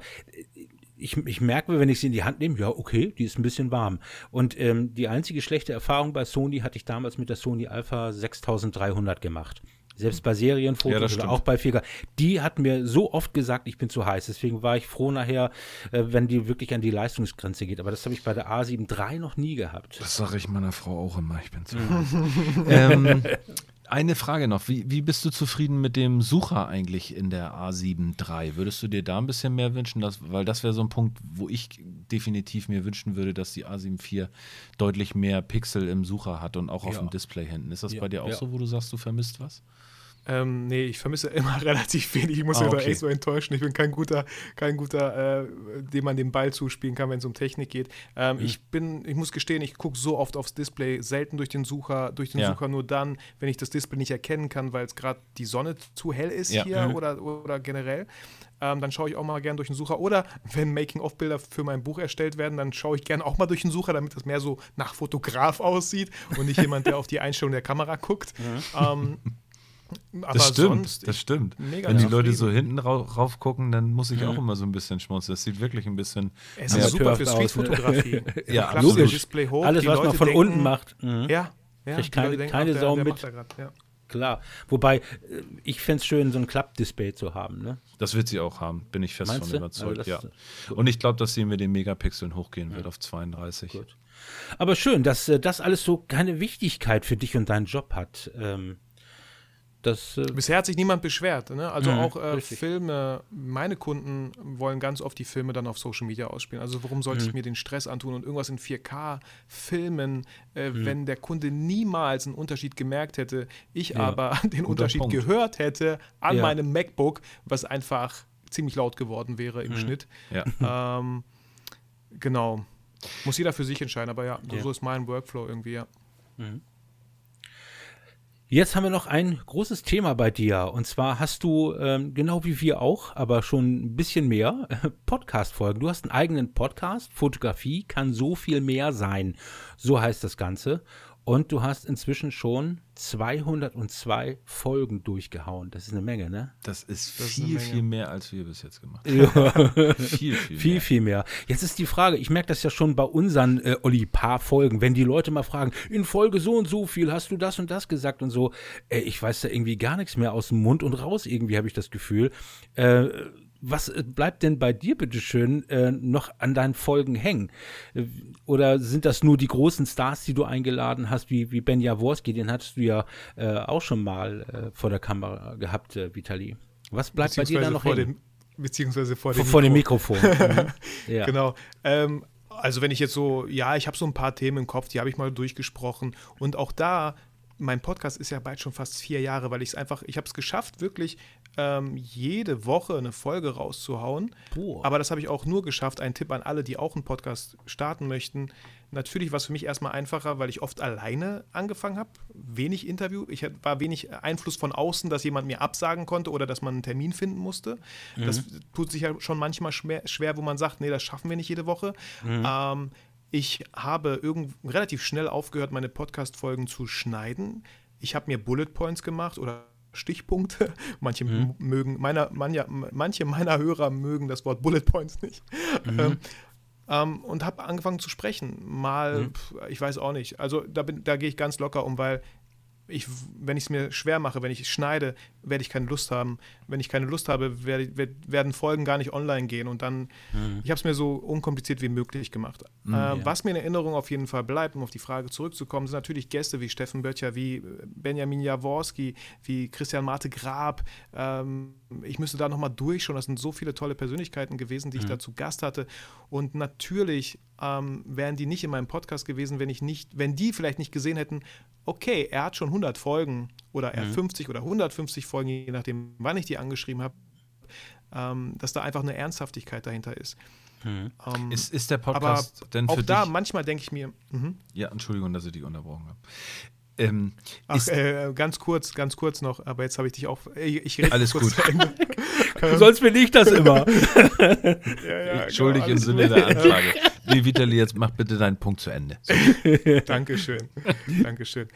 ich, ich merke, wenn ich sie in die Hand nehme, ja, okay, die ist ein bisschen warm. Und ähm, die einzige schlechte Erfahrung bei Sony hatte ich damals mit der Sony Alpha 6300 gemacht. Selbst bei Ja, Serienfotos das oder auch bei 4K. Die hat mir so oft gesagt, ich bin zu heiß. Deswegen war ich froh nachher, äh, wenn die wirklich an die Leistungsgrenze geht. Aber das habe ich bei der A7 III noch nie gehabt. Das sage ich meiner Frau auch immer. Ich bin zu ähm, Eine Frage noch. Wie, wie bist du zufrieden mit dem Sucher eigentlich in der A7 III? Würdest du dir da ein bisschen mehr wünschen? Dass, weil das wäre so ein Punkt, wo ich definitiv mir wünschen würde, dass die A7 IV deutlich mehr Pixel im Sucher hat und auch auf Ja. dem Display hinten. Ist das Ja, bei dir auch ja. so, wo du sagst, du vermisst was? Ähm, nee, ich vermisse immer relativ wenig. Ich muss Ah, mich da okay. echt so enttäuschen. Ich bin kein guter, kein guter, äh, dem man den Ball zuspielen kann, wenn es um Technik geht. Ähm, Mhm. Ich bin, ich muss gestehen, ich gucke so oft aufs Display, selten durch den Sucher, durch den Ja. Sucher nur dann, wenn ich das Display nicht erkennen kann, weil es gerade die Sonne zu hell ist Ja. hier Mhm. oder, oder generell. Ähm, dann schaue ich auch mal gern durch den Sucher. Oder wenn Making-of-Bilder für mein Buch erstellt werden, dann schaue ich gern auch mal durch den Sucher, damit das mehr so nach Fotograf aussieht und nicht jemand, der auf die Einstellung der Kamera guckt. Ähm, aber Das stimmt, sonst, das stimmt. Wenn die. Leute so hinten rau rauf gucken, dann muss ich Mhm. auch immer so ein bisschen schmunzeln. Das sieht wirklich ein bisschen. Es Ja, ist super für? Streetfotografie. Ja, Display hoch, Alles, was man von denken, unten macht. Mhm. Ja, ja. Kriegt die keine- denken, keine Sau der mit. grad, ja. Klar. Wobei, äh, ich fände es schön, so ein Klappdisplay zu haben. Ne? Das wird sie auch haben, bin ich fest Meinst von du? überzeugt. Also ja. Und ich glaube, dass sie mit den Megapixeln hochgehen wird auf 32. Gut. Aber schön, dass äh, das alles so keine Wichtigkeit für dich und deinen Job hat. Ähm, das, äh, Bisher hat sich niemand beschwert. Ne? Also Mhm, auch äh. Filme, meine Kunden wollen ganz oft die Filme dann auf Social Media ausspielen. Also warum sollte Mhm. ich mir den Stress antun und irgendwas in 4K filmen, äh, Mhm. wenn der Kunde niemals einen Unterschied gemerkt hätte, ich Ja, aber den Unterschied Punkt. gehört hätte an Ja. meinem MacBook, was einfach ziemlich laut geworden wäre Mhm. im Schnitt. Ja. Ähm, genau. Muss jeder für sich entscheiden, aber ja, so, Ja. so ist mein Workflow irgendwie, ja. Jetzt haben wir noch ein großes Thema bei dir. Und zwar hast du, ähm, genau wie wir auch, aber schon ein bisschen mehr, Podcast-Folgen. Du hast einen eigenen Podcast. Fotografie kann so viel mehr sein. So heißt das Ganze. Und du hast inzwischen schon 202 Folgen durchgehauen. Das ist eine Menge, ne? Das ist Das ist viel, Menge. viel mehr, als wir bis jetzt gemacht haben. viel, viel, Viel, mehr. viel mehr. Jetzt ist die Frage, ich merke das ja schon bei unseren äh, Olli paar Folgen, wenn die Leute mal fragen, in Folge so und so viel hast du das und das gesagt und so, äh, ich weiß da irgendwie gar nichts mehr aus dem Mund und raus, irgendwie habe ich das Gefühl. Äh, was äh, bleibt denn bei dir, bitteschön, äh, noch an deinen Folgen hängen? Äh, Oder sind das nur die großen Stars, die du eingeladen hast, wie, wie Ben Jaworski, den hattest du ja äh, auch schon mal äh, vor der Kamera gehabt, äh, Vitali. Was bleibt bei dir da noch vor hängen? dem, beziehungsweise vor vor, dem vor dem Mikro. Mikrofon. Mhm. ja. Genau. Ähm, also wenn ich jetzt so, ja, ich habe so ein paar Themen im Kopf, die habe ich mal durchgesprochen. Und auch da mein Podcast ist ja bald schon fast vier Jahre, weil ich es einfach, ich habe es geschafft, wirklich ähm, jede Woche eine Folge rauszuhauen. Boah. Aber das habe ich auch nur geschafft. Ein Tipp an alle, die auch einen Podcast starten möchten. Natürlich war es für mich erstmal einfacher, weil ich oft alleine angefangen habe. Wenig Interview. Ich war wenig Einfluss von außen, dass jemand mir absagen konnte oder dass man einen Termin finden musste. Mhm. Das tut sich ja schon manchmal schwer, schwer, wo man sagt, nee, das schaffen wir nicht jede Woche. Mhm. Ähm, ich habe irgend, relativ schnell aufgehört, meine Podcast-Folgen zu schneiden. Ich habe mir Bullet Points gemacht oder Stichpunkte. Manche mhm. mögen, meiner, manche, manche meiner Hörer mögen das Wort Bullet Points nicht. Mhm. Ähm, ähm, und habe angefangen zu sprechen. Mal, mhm. ich weiß auch nicht. Also da, da gehe ich ganz locker um, weil ich, wenn ich es mir schwer mache, wenn ich schneide, werde ich keine Lust haben. Wenn ich keine Lust habe, werde, werden Folgen gar nicht online gehen. Und dann, mhm. ich habe es mir so unkompliziert wie möglich gemacht. Mhm, äh, ja. Was mir in Erinnerung auf jeden Fall bleibt, um auf die Frage zurückzukommen, sind natürlich Gäste wie Steffen Böttcher, wie Benjamin Jaworski, wie Christian Marte Grab. Ähm, ich müsste da nochmal durchschauen. Das sind so viele tolle Persönlichkeiten gewesen, die ich mhm. da zu Gast hatte. Und natürlich ähm, wären die nicht in meinem Podcast gewesen, wenn ich nicht, wenn die vielleicht nicht gesehen hätten, okay, er hat schon 100 Folgen oder er mhm. 50 oder 150 Folgen, je nachdem, wann ich die angeschrieben habe, ähm, dass da einfach eine Ernsthaftigkeit dahinter ist. Mhm. Ähm, ist, ist der Podcast aber denn für auch dich? da manchmal denke ich mir. Mh. Ja, Entschuldigung, dass ich dich unterbrochen habe. Ähm, Ach, äh, ganz kurz, ganz kurz noch, aber jetzt habe ich dich auch. Ich, ich rede alles gut. Sonst bin ich das immer. ja, ja, Entschuldige genau, im Sinne der Anfrage. Wie Vitali, jetzt mach bitte deinen Punkt zu Ende. So. Dankeschön. Dankeschön.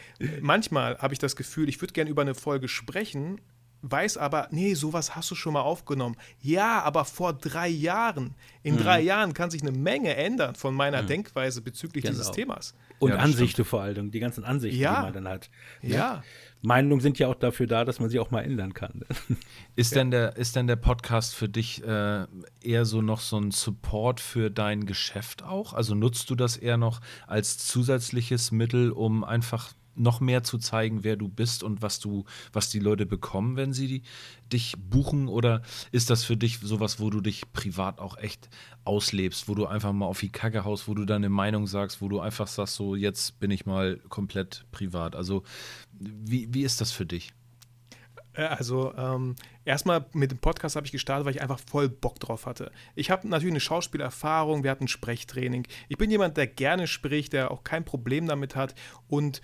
Manchmal habe ich das Gefühl, ich würde gerne über eine Folge sprechen, weiß aber, nee, sowas hast du schon mal aufgenommen. Ja, aber vor drei Jahren. In mhm. drei Jahren kann sich eine Menge ändern von meiner mhm. Denkweise bezüglich genau. dieses Themas. Und ja, Ansichten vor allem, die ganzen Ansichten, ja. die man dann hat. Ne? Ja. Meinungen sind ja auch dafür da, dass man sie auch mal ändern kann. Ist, ja. denn, der, ist denn der Podcast für dich äh, eher so noch so ein Support für dein Geschäft auch? Also nutzt du das eher noch als zusätzliches Mittel, um einfach noch mehr zu zeigen, wer du bist und was du, was die Leute bekommen, wenn sie die, dich buchen? Oder ist das für dich sowas, wo du dich privat auch echt auslebst, wo du einfach mal auf die Kacke haust, wo du deine Meinung sagst, wo du einfach sagst, so jetzt bin ich mal komplett privat? Also, wie, wie ist das für dich? Also ähm, erstmal mit dem Podcast habe ich gestartet, weil ich einfach voll Bock drauf hatte. Ich habe natürlich eine Schauspielerfahrung, wir hatten Sprechtraining. Ich bin jemand, der gerne spricht, der auch kein Problem damit hat und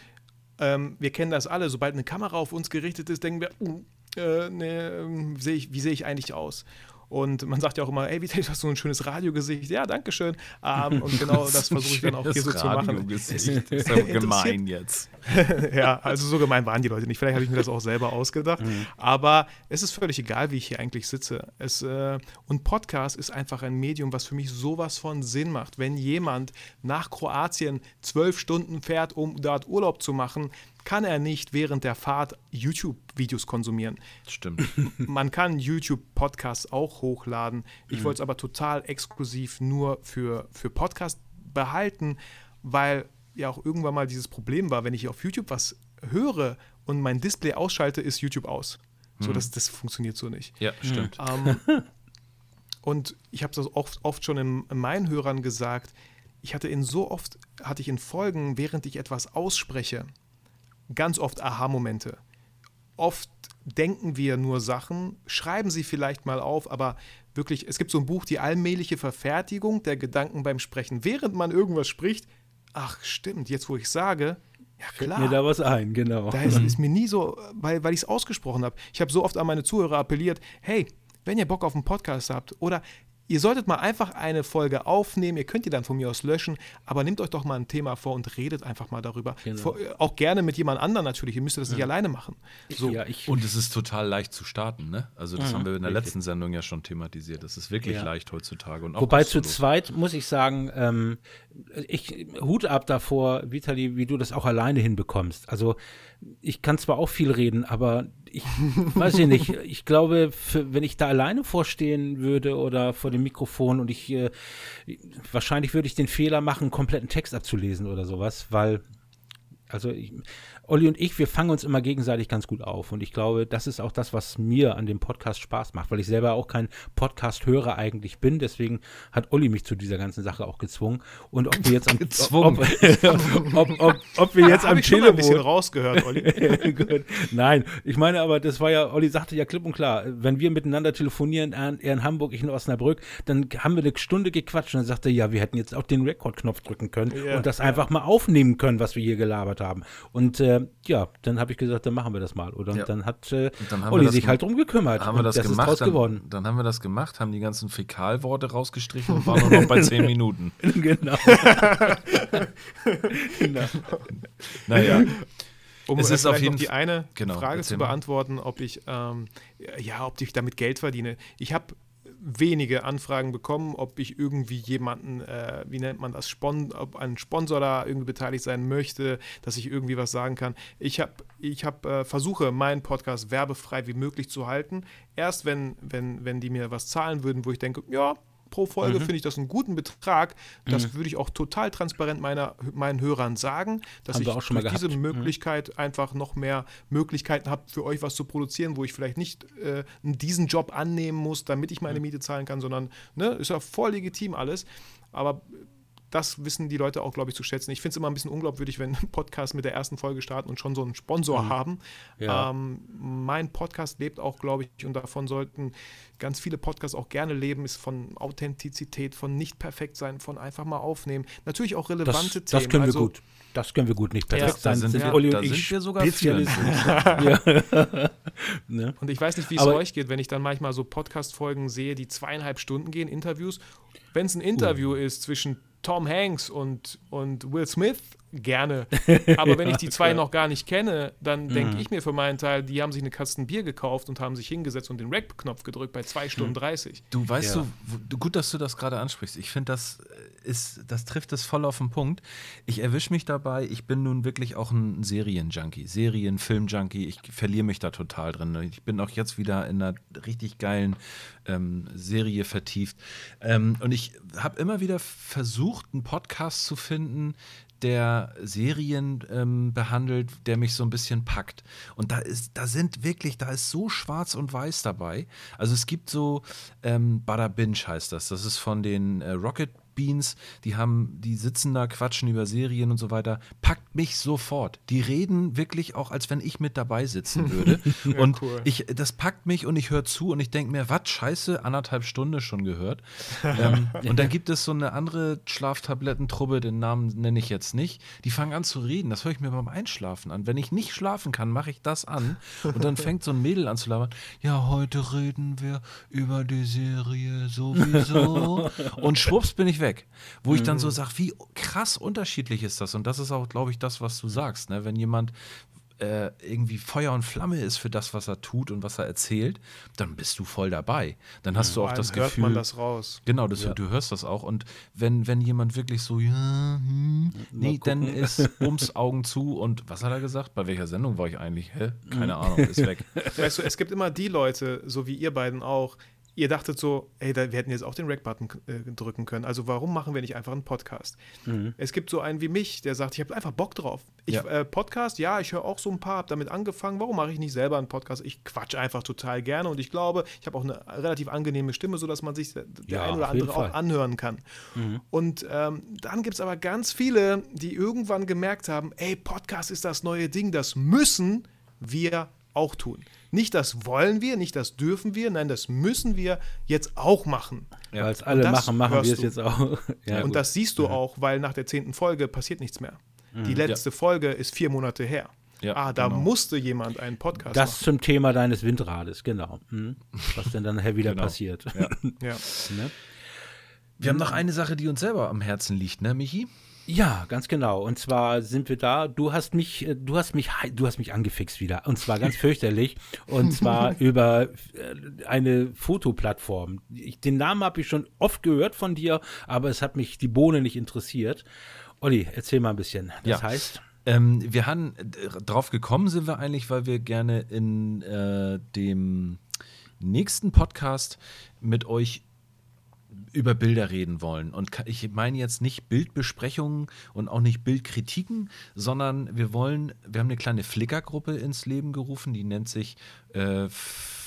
ähm, wir kennen das alle, sobald eine Kamera auf uns gerichtet ist, denken wir, uh, äh, ne, äh, seh ich, wie sehe ich eigentlich aus? Und man sagt ja auch immer, ey, wie du hast so ein schönes Radiogesicht. Ja, danke schön. Ähm, und genau das versuche ich dann auch hier so zu machen. Das ist aber gemein jetzt. ja, also so gemein waren die Leute nicht. Vielleicht habe ich mir das auch selber ausgedacht. Mhm. Aber es ist völlig egal, wie ich hier eigentlich sitze. Es, äh, und Podcast ist einfach ein Medium, was für mich sowas von Sinn macht. Wenn jemand nach Kroatien zwölf Stunden fährt, um dort Urlaub zu machen, kann er nicht während der Fahrt YouTube-Videos konsumieren. Stimmt. Man kann YouTube-Podcasts auch hochladen. Ich mhm. wollte es aber total exklusiv nur für, für Podcast behalten, weil ja auch irgendwann mal dieses Problem war, wenn ich auf YouTube was höre und mein Display ausschalte, ist YouTube aus. So, mhm. das, das funktioniert so nicht. Ja, stimmt. Ähm, und ich habe das oft, oft schon in, in meinen Hörern gesagt, ich hatte in so oft, hatte ich in Folgen, während ich etwas ausspreche, ganz oft Aha-Momente. Oft denken wir nur Sachen, schreiben sie vielleicht mal auf, aber wirklich, es gibt so ein Buch, die allmähliche Verfertigung der Gedanken beim Sprechen. Während man irgendwas spricht, ach stimmt, jetzt wo ich sage, ja klar. Fällt mir da was ein, genau. Da ist, ist mir nie so, weil, weil ich es ausgesprochen habe. Ich habe so oft an meine Zuhörer appelliert, hey, wenn ihr Bock auf einen Podcast habt oder Ihr solltet mal einfach eine Folge aufnehmen. Ihr könnt die dann von mir aus löschen, aber nehmt euch doch mal ein Thema vor und redet einfach mal darüber. Genau. Vor, äh, auch gerne mit jemand anderem natürlich. Ihr müsst das ja. nicht alleine machen. So. Ja, und es ist total leicht zu starten. Ne? Also das mhm, haben wir in der richtig. letzten Sendung ja schon thematisiert. Das ist wirklich ja. leicht heutzutage. Wobei zu zweit muss ich sagen, ähm, ich Hut ab davor, Vitali, wie du das auch alleine hinbekommst. Also ich kann zwar auch viel reden, aber ich weiß ich nicht. Ich glaube, für, wenn ich da alleine vorstehen würde oder vor dem Mikrofon und ich äh, wahrscheinlich würde ich den Fehler machen, kompletten Text abzulesen oder sowas, weil Also ich, Olli und ich, wir fangen uns immer gegenseitig ganz gut auf. Und ich glaube, das ist auch das, was mir an dem Podcast Spaß macht, weil ich selber auch kein Podcast-Hörer eigentlich bin. Deswegen hat Olli mich zu dieser ganzen Sache auch gezwungen. Und ob wir jetzt am gezwungen. Ob, ob, ob, ob wir jetzt am ich Telefon ein bisschen rausgehört, Olli. Nein, ich meine aber, das war ja, Olli sagte ja klipp und klar, wenn wir miteinander telefonieren, er in Hamburg, ich in Osnabrück, dann haben wir eine Stunde gequatscht und dann sagte ja, wir hätten jetzt auch den Rekordknopf drücken können ja, und das ja. einfach mal aufnehmen können, was wir hier gelabert haben. Und äh, ja, dann habe ich gesagt, dann machen wir das mal. Oder ja. dann hat äh, dann Olli sich halt drum gekümmert. Haben wir das, das gemacht, ist dann, geworden. Dann haben wir das gemacht, haben die ganzen Fäkalworte rausgestrichen und waren nur noch bei zehn Minuten. genau. genau. Naja. Um es ist auf jeden die eine genau, Frage zu beantworten, ob ich ähm, ja, ob ich damit Geld verdiene. Ich habe wenige Anfragen bekommen, ob ich irgendwie jemanden, äh, wie nennt man das, Spon ob ein Sponsor da irgendwie beteiligt sein möchte, dass ich irgendwie was sagen kann. Ich habe, ich hab, äh, versuche, meinen Podcast werbefrei wie möglich zu halten. Erst wenn, wenn, wenn die mir was zahlen würden, wo ich denke, ja, pro Folge mhm. finde ich das einen guten Betrag. Das mhm. würde ich auch total transparent meiner, meinen Hörern sagen, dass ich durch diese mhm. Möglichkeit mhm. einfach noch mehr Möglichkeiten habe, für euch was zu produzieren, wo ich vielleicht nicht äh, diesen Job annehmen muss, damit ich meine mhm. Miete zahlen kann, sondern ne, ist ja voll legitim alles. Aber das wissen die Leute auch, glaube ich, zu schätzen. Ich finde es immer ein bisschen unglaubwürdig, wenn Podcasts mit der ersten Folge starten und schon so einen Sponsor mhm. haben. Ja. Ähm, mein Podcast lebt auch, glaube ich, und davon sollten ganz viele Podcasts auch gerne leben, ist von Authentizität, von nicht perfekt sein, von einfach mal aufnehmen. Natürlich auch relevante das, Themen. Das können wir also, gut. Das können wir gut nicht perfekt ja, sein. Sind, sind wir, Olli und sind wir sogar Spezialisten. ja. ne? Und ich weiß nicht, wie es euch geht, wenn ich dann manchmal so Podcast-Folgen sehe, die zweieinhalb Stunden gehen, Interviews. Wenn es ein Interview uh. ist zwischen Tom Hanks und, und Will Smith gerne. Aber wenn ich die zwei noch gar nicht kenne, dann denke mhm. ich mir für meinen Teil, die haben sich eine Kasten Bier gekauft und haben sich hingesetzt und den Rack-Knopf gedrückt bei 2 Stunden 30. Mhm. Du weißt ja. du, gut, dass du das gerade ansprichst. Ich finde, das ist, das trifft es voll auf den Punkt. Ich erwische mich dabei, ich bin nun wirklich auch ein Serienjunkie, Serien, Film-Junkie. Ich verliere mich da total drin. Ich bin auch jetzt wieder in einer richtig geilen ähm, Serie vertieft. Ähm, und ich habe immer wieder versucht, einen Podcast zu finden, der Serien ähm, behandelt, der mich so ein bisschen packt. Und da ist, da sind wirklich, da ist so schwarz und weiß dabei. Also es gibt so, ähm, Bada Binge heißt das. Das ist von den äh, Rocket Beans, die haben, die sitzen da, quatschen über Serien und so weiter, packt mich sofort. Die reden wirklich auch, als wenn ich mit dabei sitzen würde. ja, und cool. ich, das packt mich und ich höre zu und ich denke mir, was, scheiße, anderthalb Stunden schon gehört. ähm, und dann gibt es so eine andere Schlaftablettentruppe, den Namen nenne ich jetzt nicht, die fangen an zu reden. Das höre ich mir beim Einschlafen an. Wenn ich nicht schlafen kann, mache ich das an und dann fängt so ein Mädel an zu labern. Ja, heute reden wir über die Serie sowieso. und schwupps bin ich weg weg. Wo mhm. ich dann so mhm. sage, wie krass unterschiedlich ist das? Und das ist auch, glaube ich, das, was du sagst. Ne? Wenn jemand äh, irgendwie Feuer und Flamme ist für das, was er tut und was er erzählt, dann bist du voll dabei. Dann hast mhm. du auch das hört Gefühl. man das raus. Genau, das, ja. du hörst das auch. Und wenn, wenn jemand wirklich so, ja, hm, nee, dann ist ums Augen zu. Und was hat er gesagt? Bei welcher Sendung war ich eigentlich? Hä? Keine mhm. Ahnung, ist weg. Weißt du, es gibt immer die Leute, so wie ihr beiden auch, ihr dachtet so, ey, da, wir hätten jetzt auch den Rack-Button äh, drücken können. Also warum machen wir nicht einfach einen Podcast? Mhm. Es gibt so einen wie mich, der sagt, ich habe einfach Bock drauf. Ich, ja. äh, Podcast, ja, ich höre auch so ein paar, habe damit angefangen. Warum mache ich nicht selber einen Podcast? Ich quatsch einfach total gerne und ich glaube, ich habe auch eine relativ angenehme Stimme, sodass man sich der, ja, ein oder andere auch anhören kann. Mhm. Und ähm, dann gibt es aber ganz viele, die irgendwann gemerkt haben, ey, Podcast ist das neue Ding, das müssen wir auch tun. Nicht das wollen wir, nicht das dürfen wir, nein, das müssen wir jetzt auch machen. Ja, weil es alle machen, machen wir es jetzt auch. ja, und gut. das siehst du ja. auch, weil nach der zehnten Folge passiert nichts mehr. Mhm. Die letzte ja. Folge ist vier Monate her. Ja, ah, da genau. musste jemand einen Podcast das machen. Das zum Thema deines Windrades, genau. Hm. Was denn dann wieder genau. passiert. Ja. ja. Ne? Wir haben noch eine Sache, die uns selber am Herzen liegt, ne, Michi? Ja, ganz genau. Und zwar sind wir da. Du hast mich, äh, du hast mich, du hast mich angefixt wieder. Und zwar ganz fürchterlich. Und zwar über äh, eine Fotoplattform. Ich, den Namen habe ich schon oft gehört von dir, aber es hat mich die Bohne nicht interessiert. Olli, erzähl mal ein bisschen. Das ja. heißt. Ähm, wir haben drauf gekommen sind wir eigentlich, weil wir gerne in äh, dem nächsten Podcast mit euch über Bilder reden wollen. Und ich meine jetzt nicht Bildbesprechungen und auch nicht Bildkritiken, sondern wir wollen, wir haben eine kleine Flickr-Gruppe ins Leben gerufen, die nennt sich äh,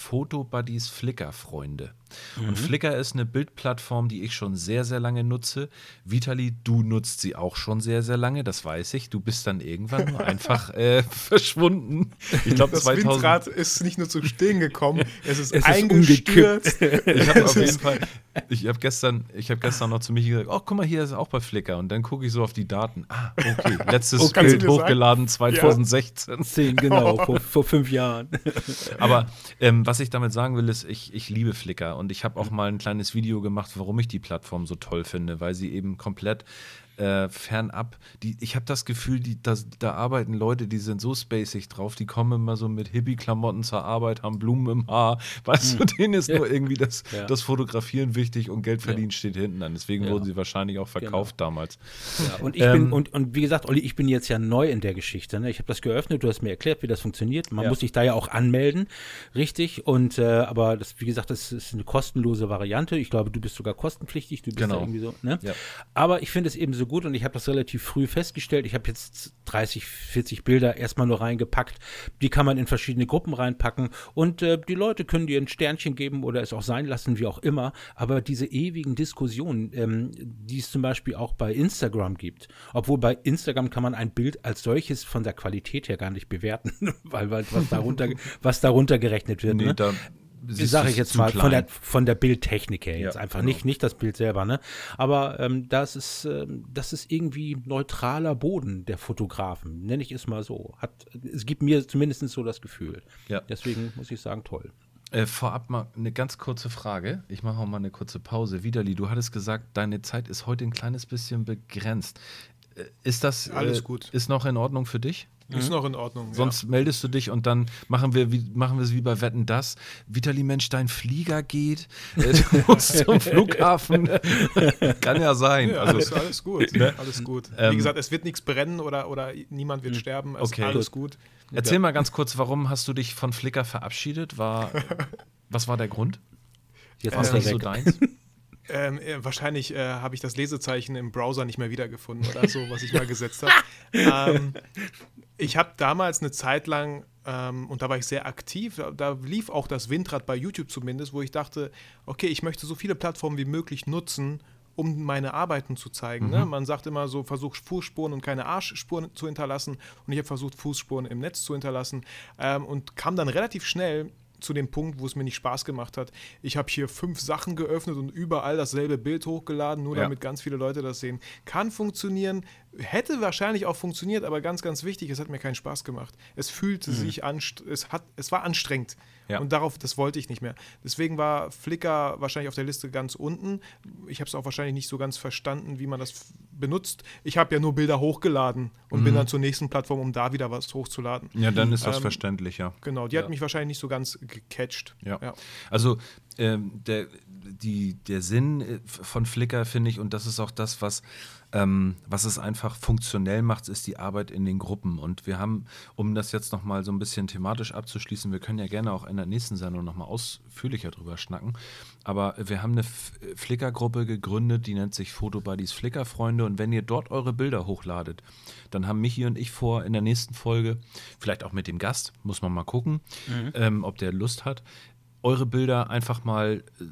Fotobuddies Flickr-Freunde. Mhm. Und Flickr ist eine Bildplattform, die ich schon sehr, sehr lange nutze. Vitali, du nutzt sie auch schon sehr, sehr lange, das weiß ich. Du bist dann irgendwann nur einfach äh, verschwunden. Ich glaube, das 2000 Windrad ist nicht nur zu stehen gekommen, es ist es eingestürzt. Ist ich habe auf jeden Fall, ich habe gestern, hab gestern noch zu mich gesagt, oh, guck mal, hier ist auch bei Flickr. Und dann gucke ich so auf die Daten. Ah, okay, letztes oh, Bild hochgeladen sagen? 2016. Ja. Zehn, genau, vor, vor, fünf Jahren. Aber ähm, was ich damit sagen will, ist, ich, ich liebe Flickr. Und ich habe auch mal ein kleines Video gemacht, warum ich die Plattform so toll finde, weil sie eben komplett äh, fernab. Die, ich habe das Gefühl, die, das, da arbeiten Leute, die sind so spacig drauf, die kommen immer so mit Hippie-Klamotten zur Arbeit, haben Blumen im Haar. Weißt mhm. du, denen ist ja. nur irgendwie das, ja. das Fotografieren wichtig und Geld verdienen ja. steht hinten an. Deswegen wurden sie wahrscheinlich auch verkauft genau. damals. und ich ähm, bin, und, und wie gesagt, Olli, ich bin jetzt ja neu in der Geschichte. Ne? Ich habe das geöffnet, du hast mir erklärt, wie das funktioniert. Man muss sich da ja auch anmelden, richtig. Und äh, aber das, wie gesagt, das ist eine kostenlose Variante. Ich glaube, du bist sogar kostenpflichtig, du bist genau. irgendwie so. Ne? Aber ich finde es eben so gut und ich habe das relativ früh festgestellt. Ich habe jetzt 30, 40 Bilder erstmal nur reingepackt. Die kann man in verschiedene Gruppen reinpacken und äh, die Leute können dir ein Sternchen geben oder es auch sein lassen, wie auch immer. Aber diese ewigen Diskussionen, ähm, die es zum Beispiel auch bei Instagram gibt, obwohl bei Instagram kann man ein Bild als solches von der Qualität her gar nicht bewerten, weil, weil was darunter, was darunter gerechnet wird. Nee, ne? da sage ich jetzt mal, von der, von der Bildtechnik her jetzt ja, einfach. Genau. Nicht, nicht das Bild selber, ne? Aber ähm, das, ist, ähm, das ist irgendwie neutraler Boden der Fotografen, nenne ich es mal so. Hat, es gibt mir zumindest so das Gefühl. Ja. Deswegen muss ich sagen, toll. Äh, vorab mal eine ganz kurze Frage. Ich mache auch mal eine kurze Pause. Widerli, du hattest gesagt, deine Zeit ist heute ein kleines bisschen begrenzt. Äh, ist das alles äh, gut? Ist noch in Ordnung für dich? Ist mhm. noch in Ordnung. Sonst ja. meldest du dich und dann machen wir wie, machen wir es wie bei Wetten das. Vitali Mensch, dein Flieger geht, äh, du musst zum Flughafen. Kann ja sein. Ja, also, alles, alles gut. Ne? Alles gut. Ähm, wie gesagt, es wird nichts brennen oder, oder niemand wird hm. sterben. Es okay. alles gut. Erzähl ja. mal ganz kurz, warum hast du dich von Flickr verabschiedet? War, was war der Grund? Jetzt war es nicht so deins? Ähm, äh, wahrscheinlich äh, habe ich das Lesezeichen im Browser nicht mehr wiedergefunden oder so, was ich mal gesetzt habe. ähm, ich habe damals eine Zeit lang, ähm, und da war ich sehr aktiv, da, da, lief auch das Windrad bei YouTube zumindest, wo ich dachte, okay, ich möchte so viele Plattformen wie möglich nutzen, um meine Arbeiten zu zeigen. Ne? Mhm. Ne? Man sagt immer so, versuch Fußspuren und keine Arschspuren zu hinterlassen. Und ich habe versucht, Fußspuren im Netz zu hinterlassen ähm, und kam dann relativ schnell zu dem Punkt, wo es mir nicht Spaß gemacht hat. Ich habe hier fünf Sachen geöffnet und überall dasselbe Bild hochgeladen, nur ja. damit ganz viele Leute das sehen. Kann funktionieren, hätte wahrscheinlich auch funktioniert, aber ganz, ganz wichtig, es hat mir keinen Spaß gemacht. Es fühlte mhm. sich an, es, hat, es war anstrengend. Ja. Und darauf, das wollte ich nicht mehr. Deswegen war Flickr wahrscheinlich auf der Liste ganz unten. Ich habe es auch wahrscheinlich nicht so ganz verstanden, wie man das benutzt. Ich habe ja nur Bilder hochgeladen und mhm. bin dann zur nächsten Plattform, um da wieder was hochzuladen. Ja, dann ist das ähm, verständlich, ja. Genau, die ja. hat mich wahrscheinlich nicht so ganz gecatcht. Ja. ja. Also ähm, der, die, der Sinn äh, von Flickr, finde ich, und das ist auch das, was ähm, was es einfach funktionell macht, ist die Arbeit in den Gruppen. Und wir haben, um das jetzt nochmal so ein bisschen thematisch abzuschließen, wir können ja gerne auch in der nächsten Sendung nochmal ausführlicher drüber schnacken. Aber wir haben eine Flickr-Gruppe gegründet, die nennt sich Fotobuddies Flickr-Freunde. Und wenn ihr dort eure Bilder hochladet, dann haben Michi und ich vor, in der nächsten Folge, vielleicht auch mit dem Gast, muss man mal gucken, mhm. ähm, ob der Lust hat, eure Bilder einfach mal, äh,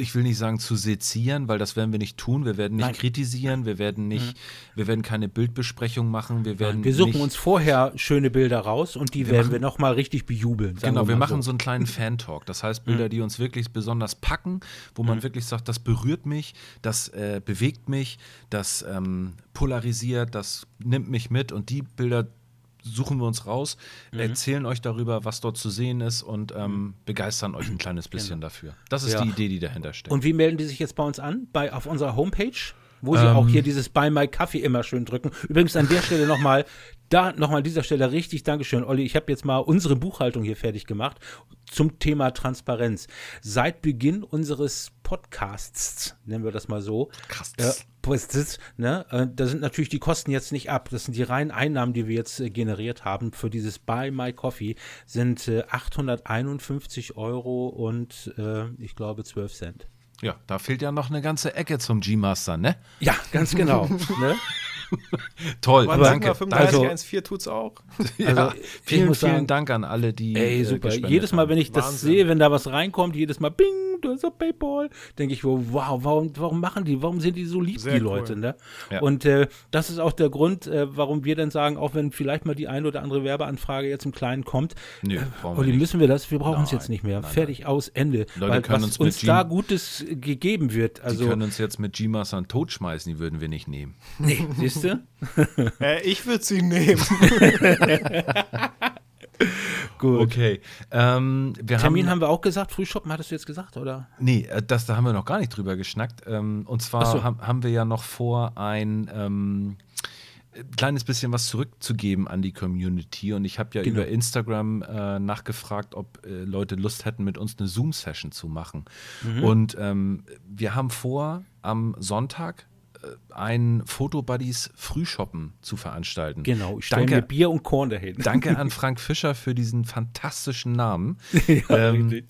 ich will nicht sagen zu sezieren, weil das werden wir nicht tun. Wir werden nicht Nein. kritisieren, wir werden nicht, mhm. wir werden keine Bildbesprechung machen, wir werden. Nein, wir suchen uns vorher schöne Bilder raus und die wir werden machen, wir nochmal richtig bejubeln. Genau, wir, wir machen so. so einen kleinen Fan-Talk. Das heißt, Bilder, mhm. die uns wirklich besonders packen, wo man mhm. wirklich sagt, das berührt mich, das äh, bewegt mich, das ähm, polarisiert, das nimmt mich mit und die Bilder suchen wir uns raus, mhm. erzählen euch darüber, was dort zu sehen ist und ähm, mhm. begeistern euch ein kleines bisschen genau. dafür. Das ist ja. die Idee, die dahinter steckt. Und wie melden die sich jetzt bei uns an? Bei, auf unserer Homepage? Wo sie ähm, auch hier dieses Buy My Kaffee immer schön drücken. Übrigens an der Stelle nochmal, da nochmal an dieser Stelle richtig Dankeschön, Olli. Ich habe jetzt mal unsere Buchhaltung hier fertig gemacht zum Thema Transparenz. Seit Beginn unseres Podcasts, nennen wir das mal so, äh, ne, äh, da sind natürlich die Kosten jetzt nicht ab. Das sind die reinen Einnahmen, die wir jetzt äh, generiert haben für dieses Buy My Coffee, sind äh, 851 Euro und äh, ich glaube 12 Cent. Ja, da fehlt ja noch eine ganze Ecke zum G-Master, ne? Ja, ganz genau. ne? Toll, Aber danke. 3514 tut's auch. Ja, Also, vielen, vielen sagen- Dank an alle, die. Ey, äh, super. Jedes Mal, haben. wenn ich das Wahnsinn. sehe, wenn da was reinkommt, jedes Mal, bing, du hast doch Paypal, denke ich, wow, warum, warum machen die, warum sind die so lieb, Sehr die cool. Leute, ne? Ja. Und äh, das ist auch der Grund, äh, warum wir dann sagen, auch wenn vielleicht mal die eine oder andere Werbeanfrage jetzt im Kleinen kommt, Nö, brauchen wir Olli, nicht. müssen wir das? Wir brauchen es Nein, jetzt nicht mehr. nein, Fertig, aus, Ende. Leute Weil können was uns mit uns da Gutes äh, gegeben wird, Die also, können uns jetzt mit G-Mastern totschmeißen, die würden wir nicht nehmen. nee, siehst du? Äh, ich würde sie nehmen. Gut. Okay. Ähm, Termin haben, haben wir auch gesagt, Frühshoppen hattest du jetzt gesagt, oder? Nee, äh, das, da haben wir noch gar nicht drüber geschnackt. Ähm, und zwar so. haben, haben wir ja noch vor, ein ähm, kleines bisschen was zurückzugeben an die Community. Und ich habe ja Genau. über Instagram äh, nachgefragt, ob äh, Leute Lust hätten, mit uns eine Zoom-Session zu machen. Mhm. Und ähm, wir haben vor, am Sonntag ein Fotobuddies Frühshoppen zu veranstalten. Genau, ich stelle mir Danke, Bier und Korn dahin. danke an Frank Fischer für diesen fantastischen Namen. ja, Ähm, richtig.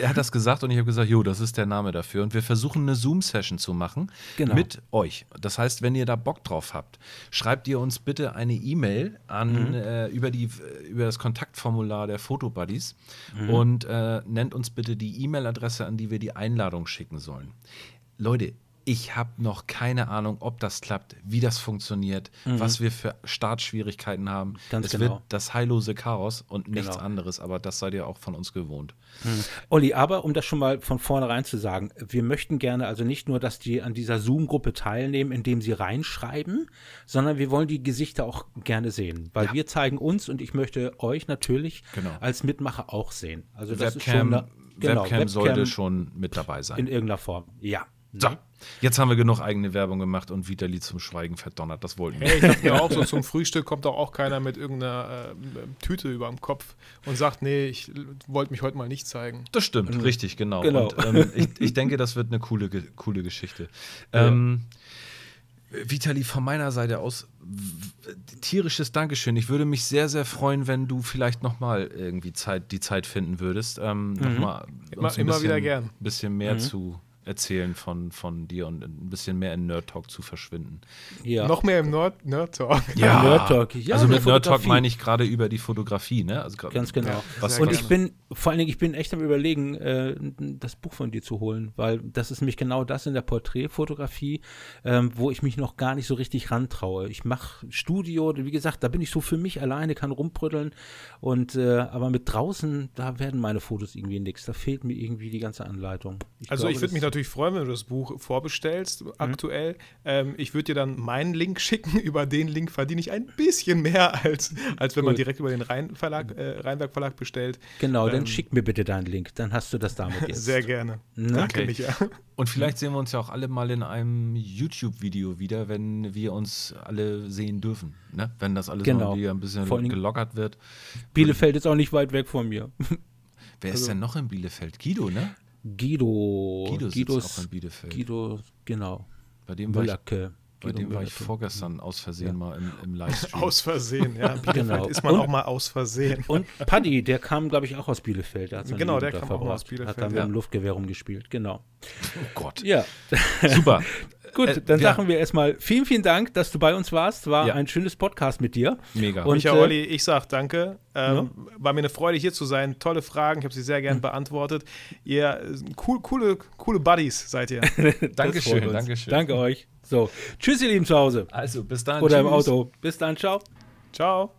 er hat das gesagt und ich habe gesagt, jo, das ist der Name dafür. Und wir versuchen eine Zoom-Session zu machen Genau. mit euch. Das heißt, wenn ihr da Bock drauf habt, schreibt ihr uns bitte eine E-Mail an Mhm. äh, über, die, über das Kontaktformular der Fotobuddies Mhm. und äh, nennt uns bitte die E-Mail-Adresse, an die wir die Einladung schicken sollen. Leute, ich habe noch keine Ahnung, ob das klappt, wie das funktioniert, was wir für Startschwierigkeiten haben. Mhm. Ganz es genau. wird das heillose Chaos und nichts Genau. anderes, aber das seid ihr auch von uns gewohnt. Olli, aber um das schon mal von vornherein zu sagen, wir möchten gerne also nicht nur, dass die an dieser Zoom-Gruppe teilnehmen, indem sie reinschreiben, sondern wir wollen die Gesichter auch gerne sehen, weil Ja. wir zeigen uns und ich möchte euch natürlich Genau. als Mitmacher auch sehen. Also das Webcam, ist schon eine, genau, Webcam sollte Webcam schon mit dabei sein. in irgendeiner Form. Ja. So, jetzt haben wir genug eigene Werbung gemacht und Vitali zum Schweigen verdonnert. Das wollten wir. Hey, ich dachte mir auch so, zum Frühstück kommt doch auch keiner mit irgendeiner äh, Tüte über dem Kopf und sagt, nee, ich wollte mich heute mal nicht zeigen. Das stimmt, richtig, genau. Genau. Und ähm, ich, ich denke, das wird eine coole, Ge- coole Geschichte. Ähm, Vitali, von meiner Seite aus tierisches Dankeschön. Ich würde mich sehr, sehr freuen, wenn du vielleicht nochmal irgendwie Zeit, die Zeit finden würdest, ähm, noch mal Immer- ein immer wieder gern. bisschen mehr zu erzählen von, von dir und ein bisschen mehr in Nerd Talk zu verschwinden. ja. Noch mehr im Nerd, Nerd Talk. Ja. Nerd Talk. Ja, also mit Nerd Talk meine ich gerade über die Fotografie, ne? Also Ganz genau. Was, und was, ich bin, vor allen Dingen, ich bin echt am überlegen, äh, das Buch von dir zu holen, weil das ist nämlich genau das in der Porträtfotografie, ähm, wo ich mich noch gar nicht so richtig rantraue. Ich mache Studio, wie gesagt, da bin ich so für mich alleine, kann rumbrütteln und äh, aber mit draußen, da werden meine Fotos irgendwie nichts. Da fehlt mir irgendwie die ganze Anleitung. Also glaube, ich würde mich natürlich freuen, wenn du das Buch vorbestellst, aktuell. Ähm, ich würde dir dann meinen Link schicken. Über den Link verdiene ich ein bisschen mehr, als, als wenn man Gut. direkt über den Rhein Verlag, äh, Rheinberg Verlag bestellt. Genau, dann ähm, schick mir bitte deinen Link, dann hast du das damit jetzt. Sehr gerne. Ne? Danke, Okay. Micha. Und vielleicht sehen wir uns ja auch alle mal in einem YouTube-Video wieder, wenn wir uns alle sehen dürfen. Ne? Wenn das alles Genau. mal wieder ein bisschen gelockert wird. Bielefeld ist auch nicht weit weg von mir. Wer Also ist denn noch in Bielefeld? Guido, ne? Guido. Guido sitzt Guidos- auch in Bielefeld. Guido, genau. bei dem war ich, Müllacke. bei Guido dem war ich Müllacke. vorgestern aus Versehen mal im, im Livestream. Aus Versehen, ja. Bielefeld Genau. ist man Und- auch mal aus Versehen. Und Paddy, der kam, glaube ich, auch aus Bielefeld. Der Genau, der kam auch verbracht. aus Bielefeld, Hat dann mit ja. dem Luftgewehr rumgespielt, genau. oh Gott. Ja, Super. Gut, Äh, dann ja. sagen wir erstmal vielen, vielen Dank, dass du bei uns warst. War Ja. ein schönes Podcast mit dir. Mega. Und, Micha, äh, Olli, ich sag danke. Ähm, War mir eine Freude, hier zu sein. Tolle Fragen, ich habe sie sehr gern beantwortet. Ihr cool, coole, coole Buddies seid ihr. Dankeschön. Dankeschön. Danke euch. So, tschüss, ihr Lieben zu Hause. Also, bis dann. Oder im Tschüss. Auto. Bis dann, ciao. Ciao.